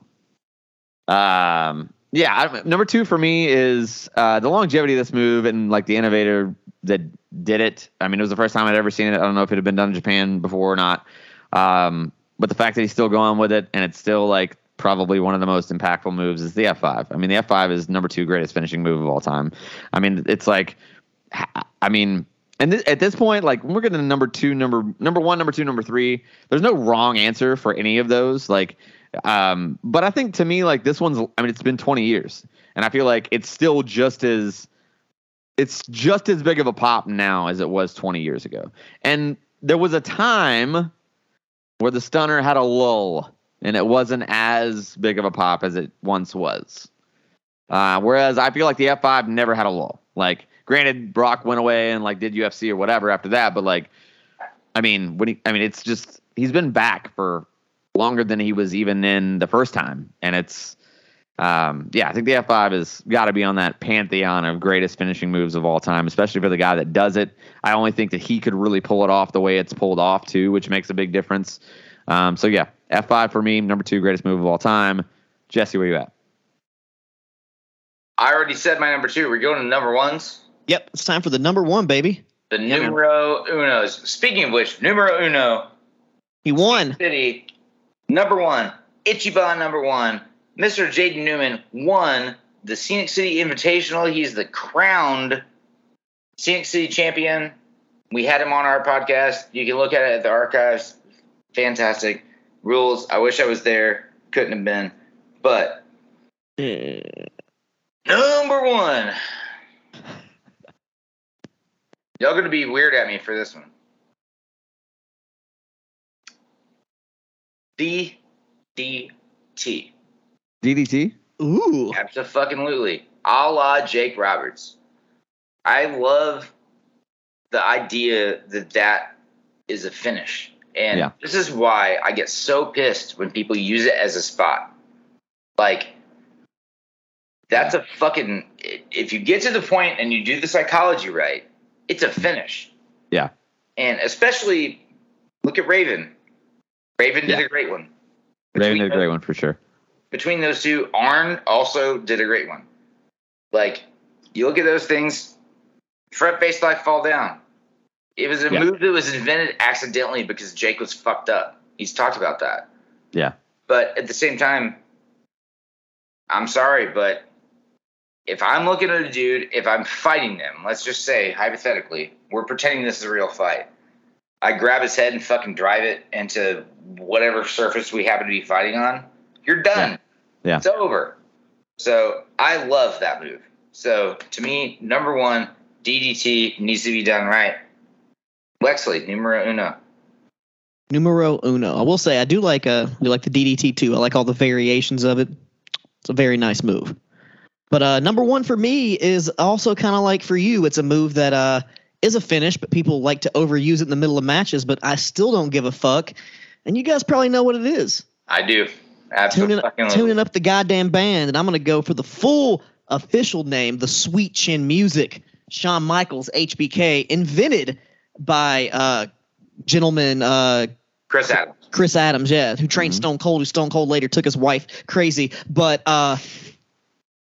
Um, yeah, I, number two for me is uh, the longevity of this move and like the innovator that did it. I mean, it was the first time I'd ever seen it. I don't know if it had been done in Japan before or not. Um, but the fact that he's still going with it and it's still like probably one of the most impactful moves is the F5. I mean, the F5 is number two greatest finishing move of all time. I mean, it's like, I mean, and th- at this point, like we're getting to number two, number number one, number two, number three. There's no wrong answer for any of those. Like, um, but I think to me, like this one's. I mean, it's been 20 years, and I feel like it's still just as it's just as big of a pop now as it was 20 years ago. And there was a time where the stunner had a lull, and it wasn't as big of a pop as it once was. Uh, whereas I feel like the F5 never had a lull. Like, granted, Brock went away and like did UFC or whatever after that, but like, I mean, when he, I mean, it's just he's been back for longer than he was even in the first time, and it's, um, yeah, I think the F5 has got to be on that pantheon of greatest finishing moves of all time, especially for the guy that does it. I only think that he could really pull it off the way it's pulled off too, which makes a big difference. Um, so yeah, F5 for me, number two greatest move of all time. Jesse, where you at? I already said my number two. We're going to number ones. Yep, it's time for the number one, baby. The Yeah, man. numero unos. Speaking of which, numero uno, He won. City, number one, Ichiban number one, Mr. Jaden Newman won the Scenic City Invitational. He's the crowned Scenic City champion. We had him on our podcast. You can look at it at the archives. Fantastic rules. I wish I was there. Couldn't have been. But number one. Y'all gonna be weird at me for this one. DDT. DDT? Ooh. Absolutely. A la Jake Roberts. I love the idea that that is a finish. And Yeah. this is why I get so pissed when people use it as a spot. Like, that's a fucking. If you get to the point and you do the psychology right, it's a finish. Yeah. And especially, look at Raven. Raven did Yeah. a great one. Raven did a great one for sure. Between those two, Arn also did a great one. Like, you look at those things, front face life fall down. It was a Yeah. move that was invented accidentally because Jake was fucked up. He's talked about that. Yeah. But at the same time, I'm sorry, but if I'm looking at a dude, if I'm fighting them, let's just say hypothetically, we're pretending this is a real fight. I grab his head and fucking drive it into whatever surface we happen to be fighting on. You're done. Yeah. It's over. So I love that move. So to me, number one, DDT needs to be done right. Wexley, numero uno. Numero uno. I will say I do like uh I do like the DDT too. I like all the variations of it. It's a very nice move. But uh number one for me is also kind of like for you. It's a move that uh is a finish, but people like to overuse it in the middle of matches. But I still don't give a fuck. And you guys probably know what it is. I do. Tuning, Absolutely. tuning up the goddamn band, and I'm gonna go for the full official name, the Sweet Chin Music. Shawn Michaels, HBK, invented by uh gentleman uh Chris Adams. Chris Adams, yeah, who trained Mhm. Stone Cold, who Stone Cold later took his wife crazy. But uh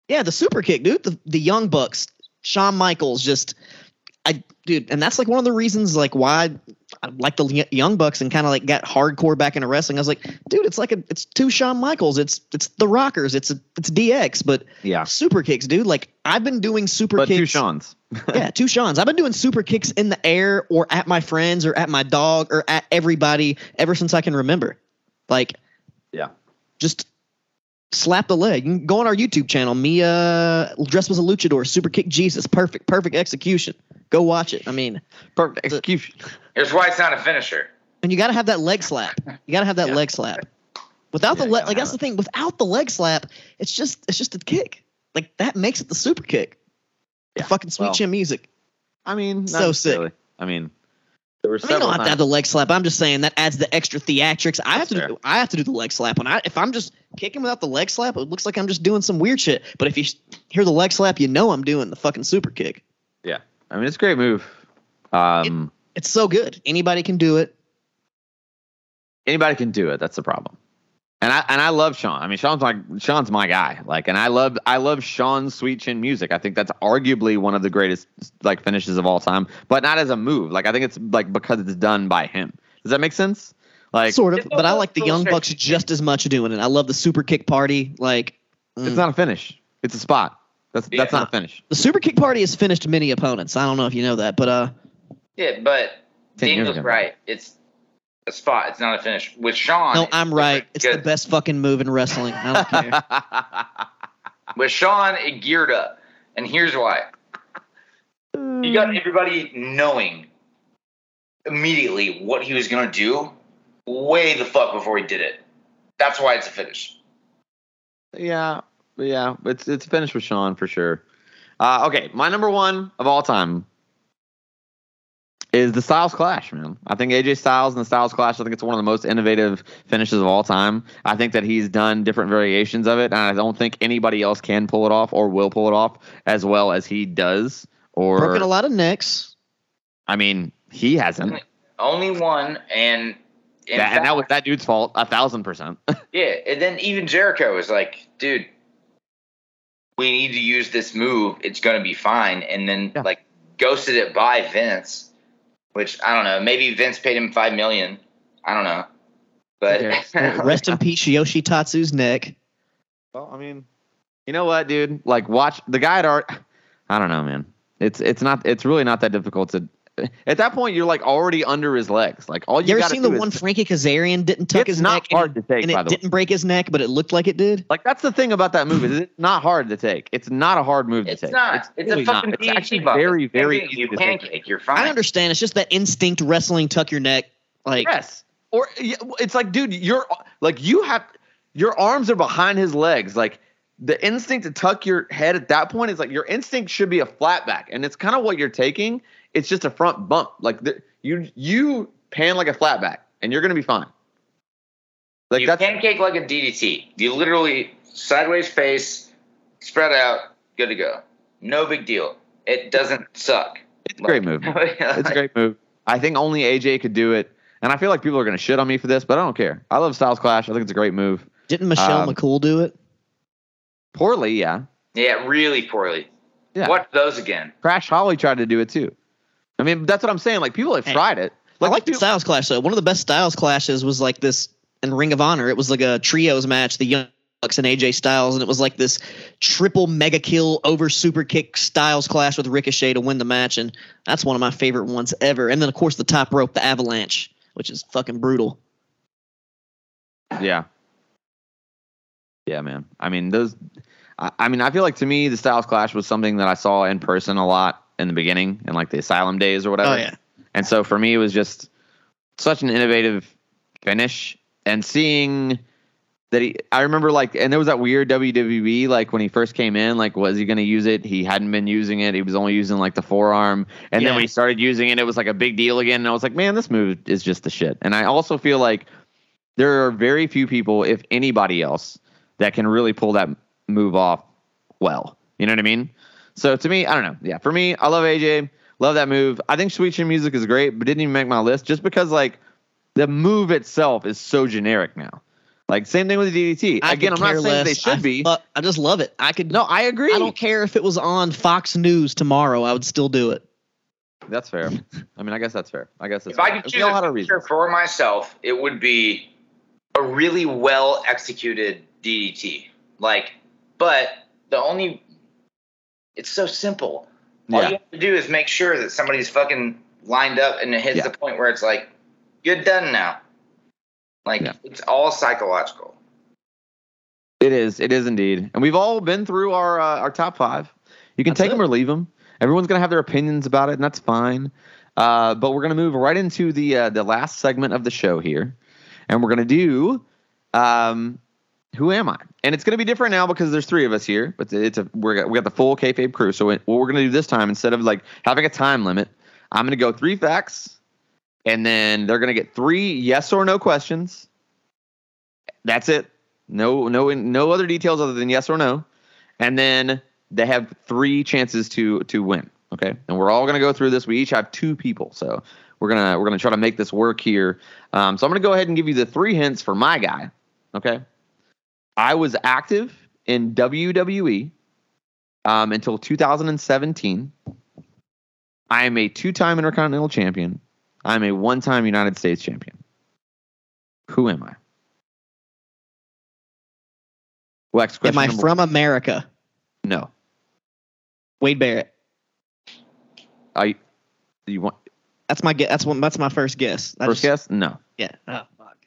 yeah, the super kick, dude. The the young bucks, Shawn Michaels, just I dude, and that's like one of the reasons like why I like the Young Bucks and kind of like got hardcore back into wrestling. I was like, dude, it's like a it's two Shawn Michaels, it's it's the Rockers, it's a, it's DX, but Yeah. super kicks, dude. Like I've been doing super But two kicks. Shawn's. yeah, two Shawn's. I've been doing super kicks in the air or at my friends or at my dog or at everybody ever since I can remember. Like, Yeah. just slap the leg. You can go on our YouTube channel. Me uh dressed as a luchador, super kick Jesus, perfect, perfect execution. Go watch it. I mean, Perfect execution. Here's why it's not a finisher. and you got to have that leg slap. You got to have that Yeah. leg slap. Without Yeah, the leg, gotta like that's have the thing. Without the leg slap, it's just it's just a kick. Like that makes it the super kick. The fucking sweet well, chin music. I mean, not So sick. I mean, there were I mean, you don't have to have the leg slap. I'm just saying that adds the extra theatrics. I have That's to. Do, I have to do the leg slap. When I if I'm just kicking without the leg slap, it looks like I'm just doing some weird shit. But if you hear the leg slap, you know I'm doing the fucking super kick. Yeah, I mean, it's a great move. Um, It's so good. Anybody can do it. anybody can do it. That's the problem. And I and I love Shawn. I mean, Shawn's my Shawn's my guy. Like, and I love I love Shawn's sweet chin music. I think that's arguably one of the greatest like finishes of all time. But not as a move. Like, I think it's like because it's done by him. Does that make sense? Like, sort of. But I like the Young Bucks just as much doing it. I love the super kick party. Like mm. it's not a finish. It's a spot. That's that's not a finish. the super kick party has finished many opponents. I don't know if you know that, but uh, Yeah, but Ten years Daniel's right. It's a spot. It's not a finish. With Shawn, no, I'm right. It's the best fucking move in wrestling. I don't care. With Shawn, it geared up, and here's why. You got everybody knowing immediately what he was gonna do, way the fuck before he did it. That's why it's a finish. Yeah, yeah, it's it's finished with Shawn for sure. Uh, okay, my number one of all time is the Styles Clash, man. I think AJ Styles and the Styles Clash. I think it's one of the most innovative finishes of all time. I think that he's done different variations of it, and I don't think anybody else can pull it off or will pull it off as well as he does. Or Broken a lot of necks. I mean, he hasn't. Only one, and in That, and that was that dude's fault, a thousand percent. Yeah, and then even Jericho was like, dude, we need to use this move. It's going to be fine. And then, Yeah. like, ghosted it by Vince, which I don't know. Maybe Vince paid him 5 million. I don't know. But Rest in peace, Yoshi Tatsu's neck. Well, I mean, you know what, dude? Like, watch the guy at art. I don't know, man. It's it's not. It's really not that difficult to. At that point, you're like already under his legs. Like all you, You ever gotta seen the is- one Frankie Kazarian didn't tuck It's his not neck hard to take, and by it the didn't break his neck, but it looked like it did? Like that's the thing about that move is it's not hard to take. It's not a hard move to it's take. not. It's, really a fucking not. It's actually button. very very Pancake, easy You to take. You're fine. I understand. It's just that instinct wrestling, tuck your neck. Like Yes. Or it's like, dude, you're like you have your arms are behind his legs. Like the instinct to tuck your head at that point is like your instinct should be a flat back, and it's kind of what you're taking. It's just a front bump. Like the, you you pan like a flatback, and you're gonna be fine. Like you that's pancake like a DDT. You literally sideways face, spread out, good to go. No big deal. It doesn't suck. it's a great move. It's a great move. I think only AJ could do it, and I feel like people are gonna shit on me for this, but I don't care. I love Styles Clash. I think it's a great move. didn't Michelle Um, McCool do it? Poorly, yeah. Yeah, really poorly. Yeah. Watch those again. Crash Holly tried to do it too. I mean, that's what I'm saying. Like people have tried it. I like the people- Styles Clash though. One of the best Styles Clashes was like this in Ring of Honor. It was like a trios match, the Young Bucks and AJ Styles, and it was like this triple mega kill over super kick Styles Clash with Ricochet to win the match, and that's one of my favorite ones ever. And then of course the top rope, the Avalanche, which is fucking brutal. Yeah. Yeah, man. I mean, those. I, I mean, I feel like to me, the Styles Clash was something that I saw in person a lot in the beginning, in like the Asylum days or whatever. Oh yeah, And so for me, it was just such an innovative finish. And seeing that he, I remember like, and there was that weird WWE, like when he first came in, like, was he going to use it? He hadn't been using it. He was only using like the forearm. And Yeah. then when he started using it, it was like a big deal again. And I was like, man, this move is just the shit. And I also feel like there are very few people, if anybody else, that can really pull that move off well. You know what I mean? So to me, I don't know. Yeah, for me, I love AJ. Love that move. I think Sweet Chin Music is great, but didn't even make my list just because like the move itself is so generic now. Like same thing with the DDT. I Again, I'm not care saying they should I be. fu- I just love it. I could no, I agree. I don't care if it was on Fox News tomorrow. I would still do it. That's fair. I mean, I guess that's fair. I guess that's If I could We choose a our finisher for myself, it would be a really well executed DDT. Like, but the only it's so simple. All Yeah. you have to do is make sure that somebody's fucking lined up and it hits Yeah. the point where it's like, you're done now. Like Yeah. it's all psychological. It is. It is indeed. And we've all been through our uh, our top five. You can That's take it. them or leave them. Everyone's gonna have their opinions about it, and that's fine. Uh, but we're gonna move right into the uh, the last segment of the show here, and we're gonna do um, who am I? And it's gonna be different now because there's three of us here. But it's a we're got, we got the full kayfabe crew. So what we're gonna do this time instead of like having a time limit, I'm gonna go three facts, and then they're gonna get three yes or no questions. That's it. No, no, no other details other than yes or no, and then they have three chances to to win. Okay, and we're all gonna go through this. We each have two people, so we're gonna we're gonna try to make this work here. Um, so I'm gonna go ahead and give you the three hints for my guy. Okay, I was active in WWE um, until 2017. I am a two-time Intercontinental Champion. I'm a one-time United States Champion. Who am I? Lex, question Am I number- from America? No. Wade Barrett. I. You want That's my guess. That's one. That's my first guess. I first just- guess? No. Yeah. Oh fuck.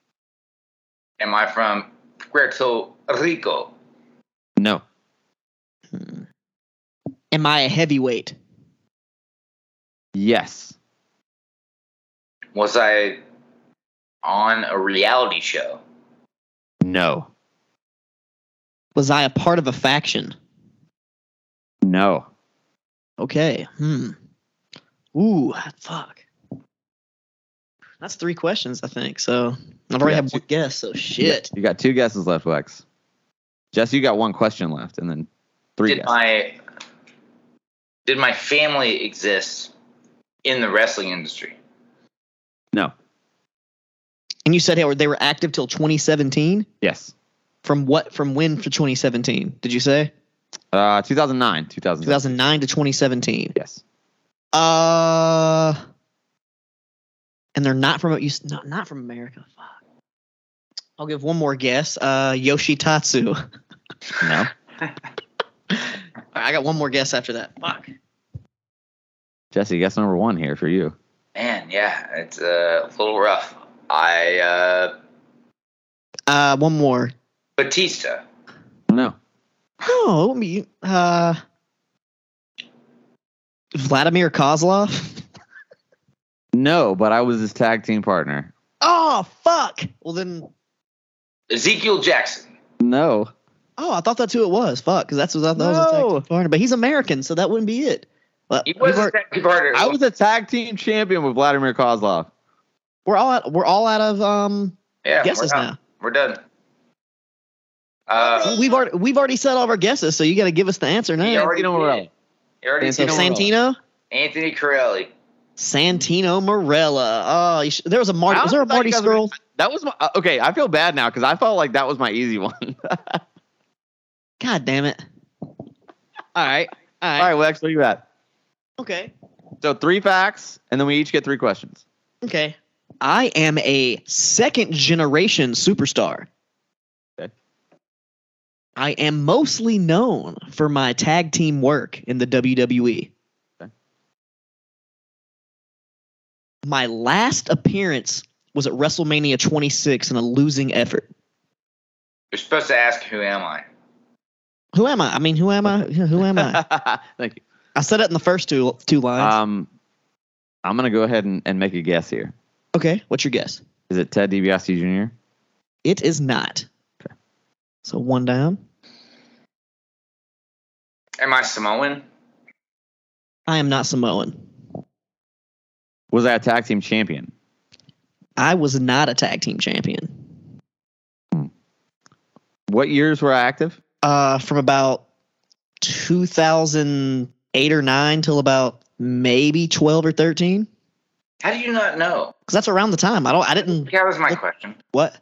Am I from Puerto Rico? No. Hmm. Am I a heavyweight? Yes. Was I on a reality show? No. Was I a part of a faction? No. Okay. Hmm. Ooh, fuck. That's three questions, I think. So I've already had two- one guess. So shit. You got two guesses left, Lex. Jess, you got one question left, and then three Did guesses. my did my family exist in the wrestling industry? no. And you said they were they were active till 2017. Yes. From what? From when for 2017? Did you say Uh, 2009. 2009. 2009 to 2017? Yes. Uh. And they're not from you. s- No, not from America. Fuck. I'll give one more guess. Uh, Yoshitatsu. No. I got one more guess after that. Fuck. Jesse, guess number one here for you. Man, yeah, it's uh, a little rough. I uh, Uh, one more. Batista. No. Oh, let me. Uh, Vladimir Kozlov. No, but I was his tag team partner. Oh fuck. Well then. Ezekiel Jackson. No. Oh, I thought that's who it was. Fuck, because that's what I thought was a tag No. team partner. But he's American, so that wouldn't be it. Well, He we've was a tag team partner. I was a tag team champion with Vladimir Kozlov. we're all out. We're all out of um yeah, guesses we're now. We're done. Uh, we've already we've already said all of our guesses, so you got to give us the answer now. he already Santino Marella. did. He already so. Santino, Anthony Carelli. Santino Marella. Oh, you sh- there was a Marty. Was there a thought you Marty guys were- That was my uh, okay. I feel bad now because I felt like that was my easy one. God damn it! All right, all right, All right, Lex, what you at? okay, So three facts, and then we each get three questions. okay. I am a second generation superstar. Okay. I am mostly known for my tag team work in the WWE. My last appearance was at WrestleMania 26 in a losing effort. You're supposed to ask, "Who am I?" Who am I? I mean, who am I? Who am I? Thank you. I said it in the first two two lines. Um, I'm gonna go ahead and, and make a guess here. okay, what's your guess? Is it Ted DiBiase Jr.? It is not. Okay. So one down. Am I Samoan? I am not Samoan. Was I a tag team champion? I was not a tag team champion. What years were I active? Uh, from about 2008 or nine till about maybe 12 or 13. How do you not know? Because that's around the time. I don't. I didn't. That was my question. What?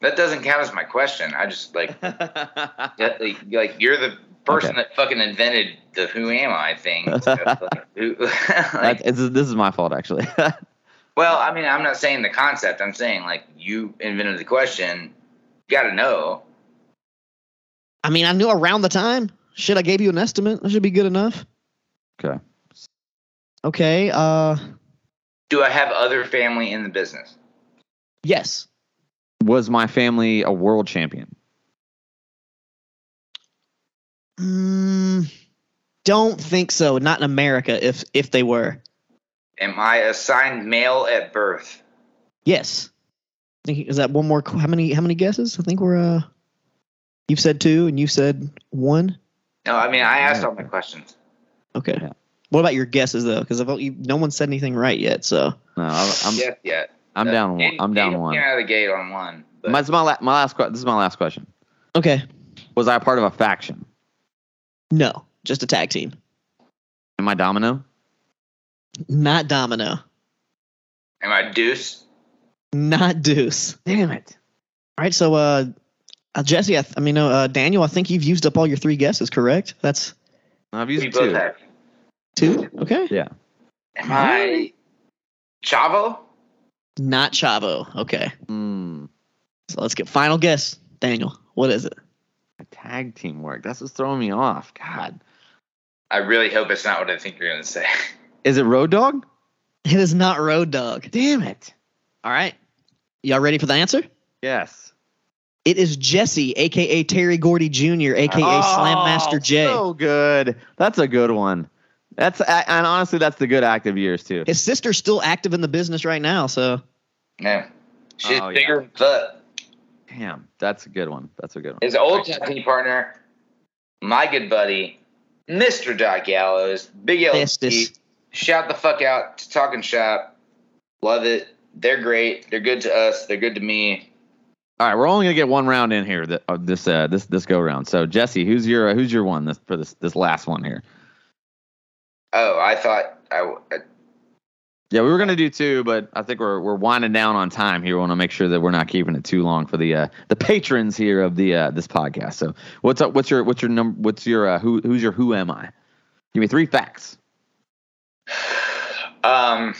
That doesn't count as my question. I just like, that, like, like you're the person Okay. that fucking invented the "Who am I" thing. So, like, who, like, it's, this is my fault, actually. well, I mean, I'm not saying the concept. I'm saying like you invented the question. You got to know. I mean, I knew around the time. Shit, I gave you an estimate. That should be good enough. okay. Okay. Uh, Do I have other family in the business? yes. Was my family a world champion? Mm, don't think so. Not in America. If if they were, Am I assigned male at birth? yes. I think is that one more? How many? How many guesses? I think we're. Uh, you've said two, and you said one. No, I mean I asked all my questions. Okay. Yeah. What about your guesses though? Because no one said anything right yet. So No, I'm I'm, yes, yet. I'm Uh, down one. I'm down one. Came out of the gate on one. But My, this is my, la- my last que- This is my last question. okay. Was I a part of a faction? No, just a tag team. Am I Domino? Not Domino. am I Deuce? Not Deuce. Damn it. All right. So, uh, uh Jesse, I, th- I mean, uh, Daniel, I think you've used up all your three guesses. Correct? That's I've We used both two. have. two. Okay. Yeah. Am I Chavo? Not Chavo. Okay. Hmm. So let's get final guess. Daniel, what is it? Tag team work. That's what's throwing me off. God. I really hope it's not what I think you're gonna say. Is it Road Dog? It is not Road Dog. Damn it. All right. Y'all ready for the answer? Yes. It is Jesse, aka Terry Gordy Jr., aka oh, Slam Master J. So good. That's a good one. That's and honestly, that's the good active years too. His sister's still active in the business right now, so Yeah. She's Oh, bigger than fuck. Damn, that's a good one. That's a good one. His old tag team partner, my good buddy, Mr. Doc Gallows, Big L. Festus. Shout the fuck out to Talking Shop. Love it. They're great. They're good to us. They're good to me. All right, we're only gonna get one round in here. th- of This uh, this this go round. So Jesse, who's your uh, who's your one this, for this this last one here? Oh, I thought I. w- I- Yeah, we were gonna do two, but I think we're we're winding down on time here. We want to make sure that we're not keeping it too long for the uh, the patrons here of the uh, this podcast. So what's up? What's your what's your number? What's your uh, who who's your who am I? Give me three facts. Um,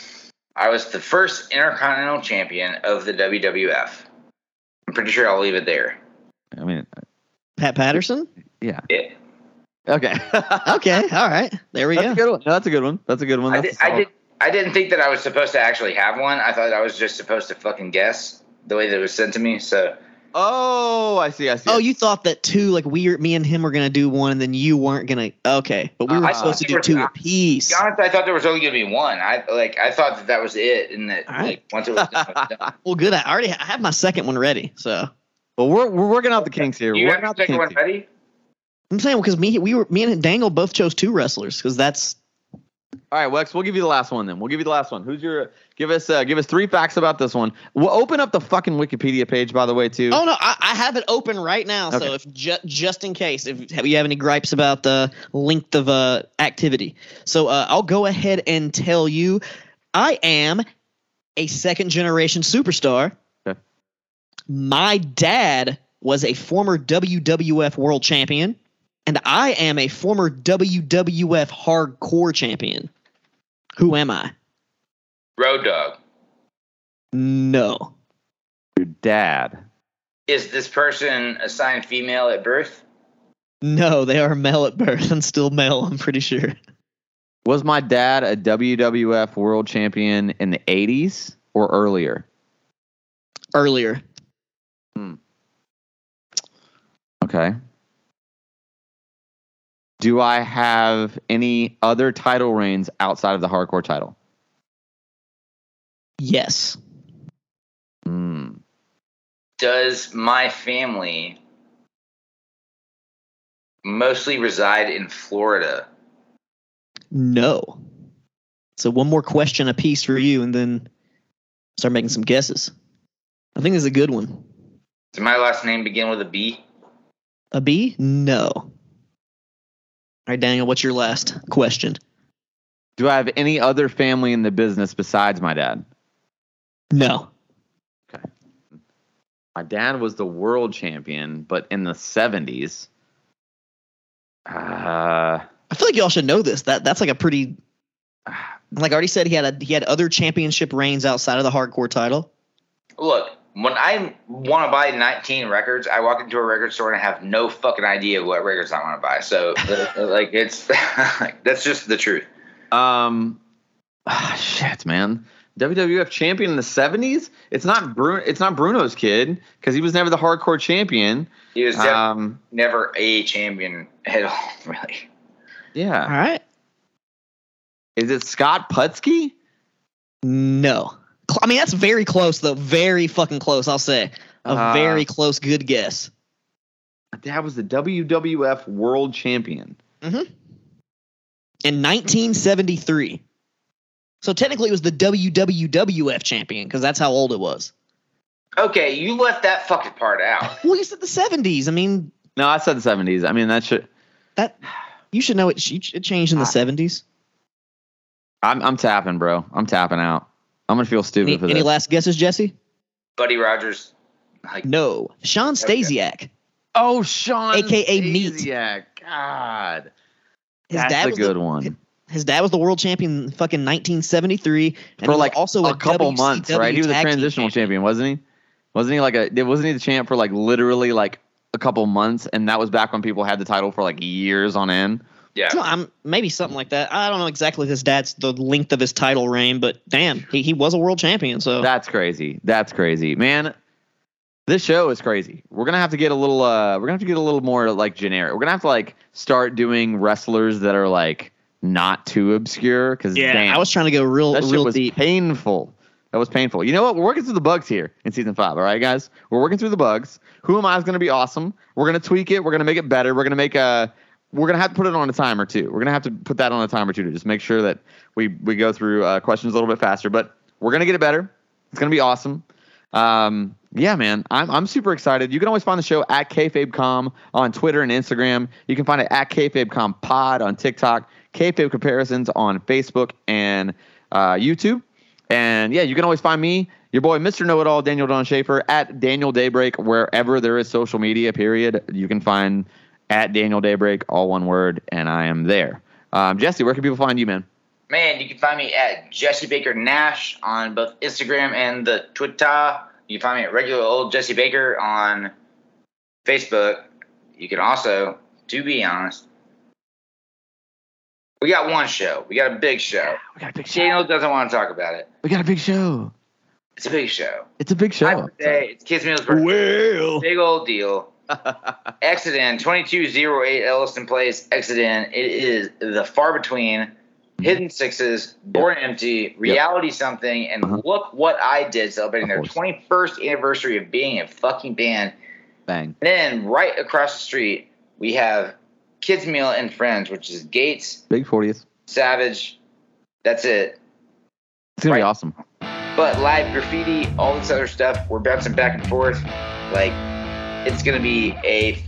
I was the first Intercontinental Champion of the WWF. I'm pretty sure I'll leave it there. I mean, Pat Patterson. yeah. Yeah. Okay. Okay, all right. There we That's go. a good one. No, that's a good one. That's a good one. That's did, a I did. I didn't think that I was supposed to actually have one. I thought I was just supposed to fucking guess the way that it was sent to me. So Oh, I see. I see. Oh, you thought that two, like we, me and him were gonna do one, and then you weren't gonna. Okay, but we were Uh, supposed to do I- two I- apiece. to honest, I thought there was only going to be one. I like. I thought that that was it, and that All right. like once it was done, it was done. Well, good. I already I have my second one ready. So well, we're we're working out the kinks here. you We're have working out the second one kinks here. ready? I'm saying because me, we were me and Daniel both chose two wrestlers because that's All right, Wex, we'll give you the last one then. We'll give you the last one. Who's your? Give us uh, give us three facts about this one. We'll open up the fucking Wikipedia page, by the way, too. Oh no, I, I have it open right now. Okay. So if ju- just in case, if you have any gripes about the length of uh, activity, so uh, I'll go ahead and tell you, I am a second generation superstar. Okay. My dad was a former WWF World Champion, and I am a former WWF Hardcore Champion. Who am I? Road Dog. No. Your dad. Is this person assigned female at birth? No, they are male at birth and still male, I'm pretty sure. Was my dad a WWF World Champion in the '80s or earlier? Earlier. Hmm. Okay. Do I have any other title reigns outside of the hardcore title? Yes. Hmm. Does my family mostly reside in Florida? No. So one more question apiece for you, and then start making some guesses. I think this is a good one. Does my last name begin with a B? A B? No. All right, Daniel, what's your last question? Do I have any other family in the business besides my dad? No. Okay. My dad was the world champion, but in the 70s. Uh, I feel like y'all should know this. That that's like a pretty like I already said he had a he had other championship reigns outside of the hardcore title. Look, when I want to buy 19 records, I walk into a record store and I have no fucking idea what records I want to buy. So, uh, like, it's that's just the truth. um, ah, shit, man. WWF champion in the '70s. It's not Bruno. It's not Bruno's kid because he was never the hardcore champion. He was def- Um, never a champion at all, really. yeah. All right. Is it Scott Putski? No. Cl- I mean that's very close though. Very fucking close, I'll say. A Uh, very close good guess. That was the WWF World Champion. In 1973. So technically it was the WWWF champion because that's how old it was. Okay, you left that fucking part out. Well, you said the 70s. I mean, No, I said the '70s. I mean that should. that you should know it, it changed in the I- 70s. I'm I'm tapping, bro. I'm tapping out. I'm gonna feel stupid Any, for any last guesses, Jesse? Buddy Rogers, like, No. Shawn Okay. Stasiak. oh, Shawn, AKA Meat. Stasiak. God, His that's dad a was good the, one. His dad was the world champion in fucking 1973. And For like also a couple months, right? He was a tag team transitional champion, wasn't he? Wasn't he like a? Wasn't he the champ for like literally like a couple months? And that was back when people had the title for like years on end. Yeah. So I'm maybe something like that. I don't know exactly his dad's the length of his title reign, but damn, he, he was a world champion. So That's crazy. That's crazy, man. This show is crazy. We're gonna have to get a little. uh We're gonna have to get a little more like generic. We're gonna have to like start doing wrestlers that are like not too obscure. Because yeah, damn, I was trying to go real that shit real was deep. painful. That was painful. You know what? We're working through the bugs here in season five. All right, guys. We're working through the bugs. Who am I is going to be awesome. We're going to tweak it. We're going to make it better. We're going to make a. We're to have to put it on a timer too. We're to have to put that on a timer too to just make sure that we we go through uh, questions a little bit faster. But we're to get it better. It's to be awesome. Um, yeah, man, I'm I'm super excited. You can always find the show at kayfabecom on Twitter and Instagram. You can find it at kayfabecom pod on TikTok, kayfabe comparisons on Facebook and uh, YouTube. And yeah, you can always find me, your boy, Mr. Know It All, Daniel Don Schaefer, at Daniel Daybreak, wherever there is social media, period. You can find at Daniel Daybreak, all one word, and I am there. Um, Jesse, where can people find you, man? Man, you can find me at Jesse Baker Nash on both Instagram and the Twitter. You can find me at regular old Jesse Baker on Facebook. You can also, to be honest, we got one show. We got a big show. We got a big show. Daniel doesn't want to talk about it. We got a big show. It's a big show. It's a big My show. birthday, it's Kids Meals birthday. Well, Big old deal. Exit/In, 2208 Elliston Place, Exit/In. It is the far between Hidden Sixes, Born Empty, Reality Something, and Uh-huh. look what I did celebrating their 21st anniversary of being a fucking band. Bang. And Then right across the street, we have Kids Meal and Friends, which is Gates, Big 40th. Savage. That's it. It's to be awesome. But live graffiti, all this other stuff, we're bouncing back and forth. Like, it's gonna be a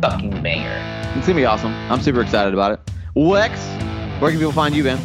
fucking banger. It's going to be awesome. I'm super excited about it. Wex, where can people find you, man?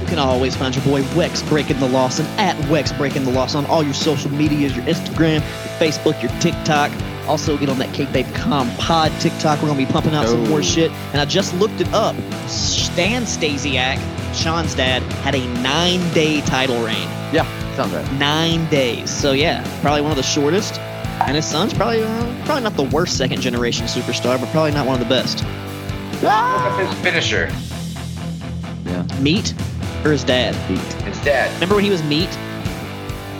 you can always find your boy Wex Breaking the Loss and at Wex Breaking the Loss on all your social medias, your Instagram, your Facebook, your TikTok. Also, get on that Kayfabe.com pod TikTok. We're going to be pumping out some Oh. more shit. And I just looked it up. Stan Stasiak, Shawn's dad, had a nine-day title reign. Yeah, sounds right. Nine days. So, yeah, probably one of the shortest. And his son's probably uh, probably not the worst second-generation superstar, but probably not one of the best. Look up his finisher. Yeah. Meat or his dad? Heat. His dad. Remember when he was Meat?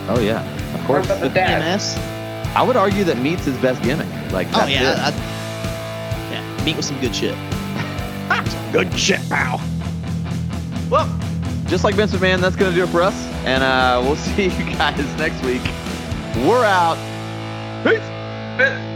Oh, yeah. Of What course. about the with dad? PMS? I would argue that meat's his best gimmick. Like, Oh yeah, it. I, yeah. Meat with some good shit. good shit, pal. Well, just like Vince McMahon, that's going to do it for us. And uh, we'll see you guys next week. We're out. Peace. But-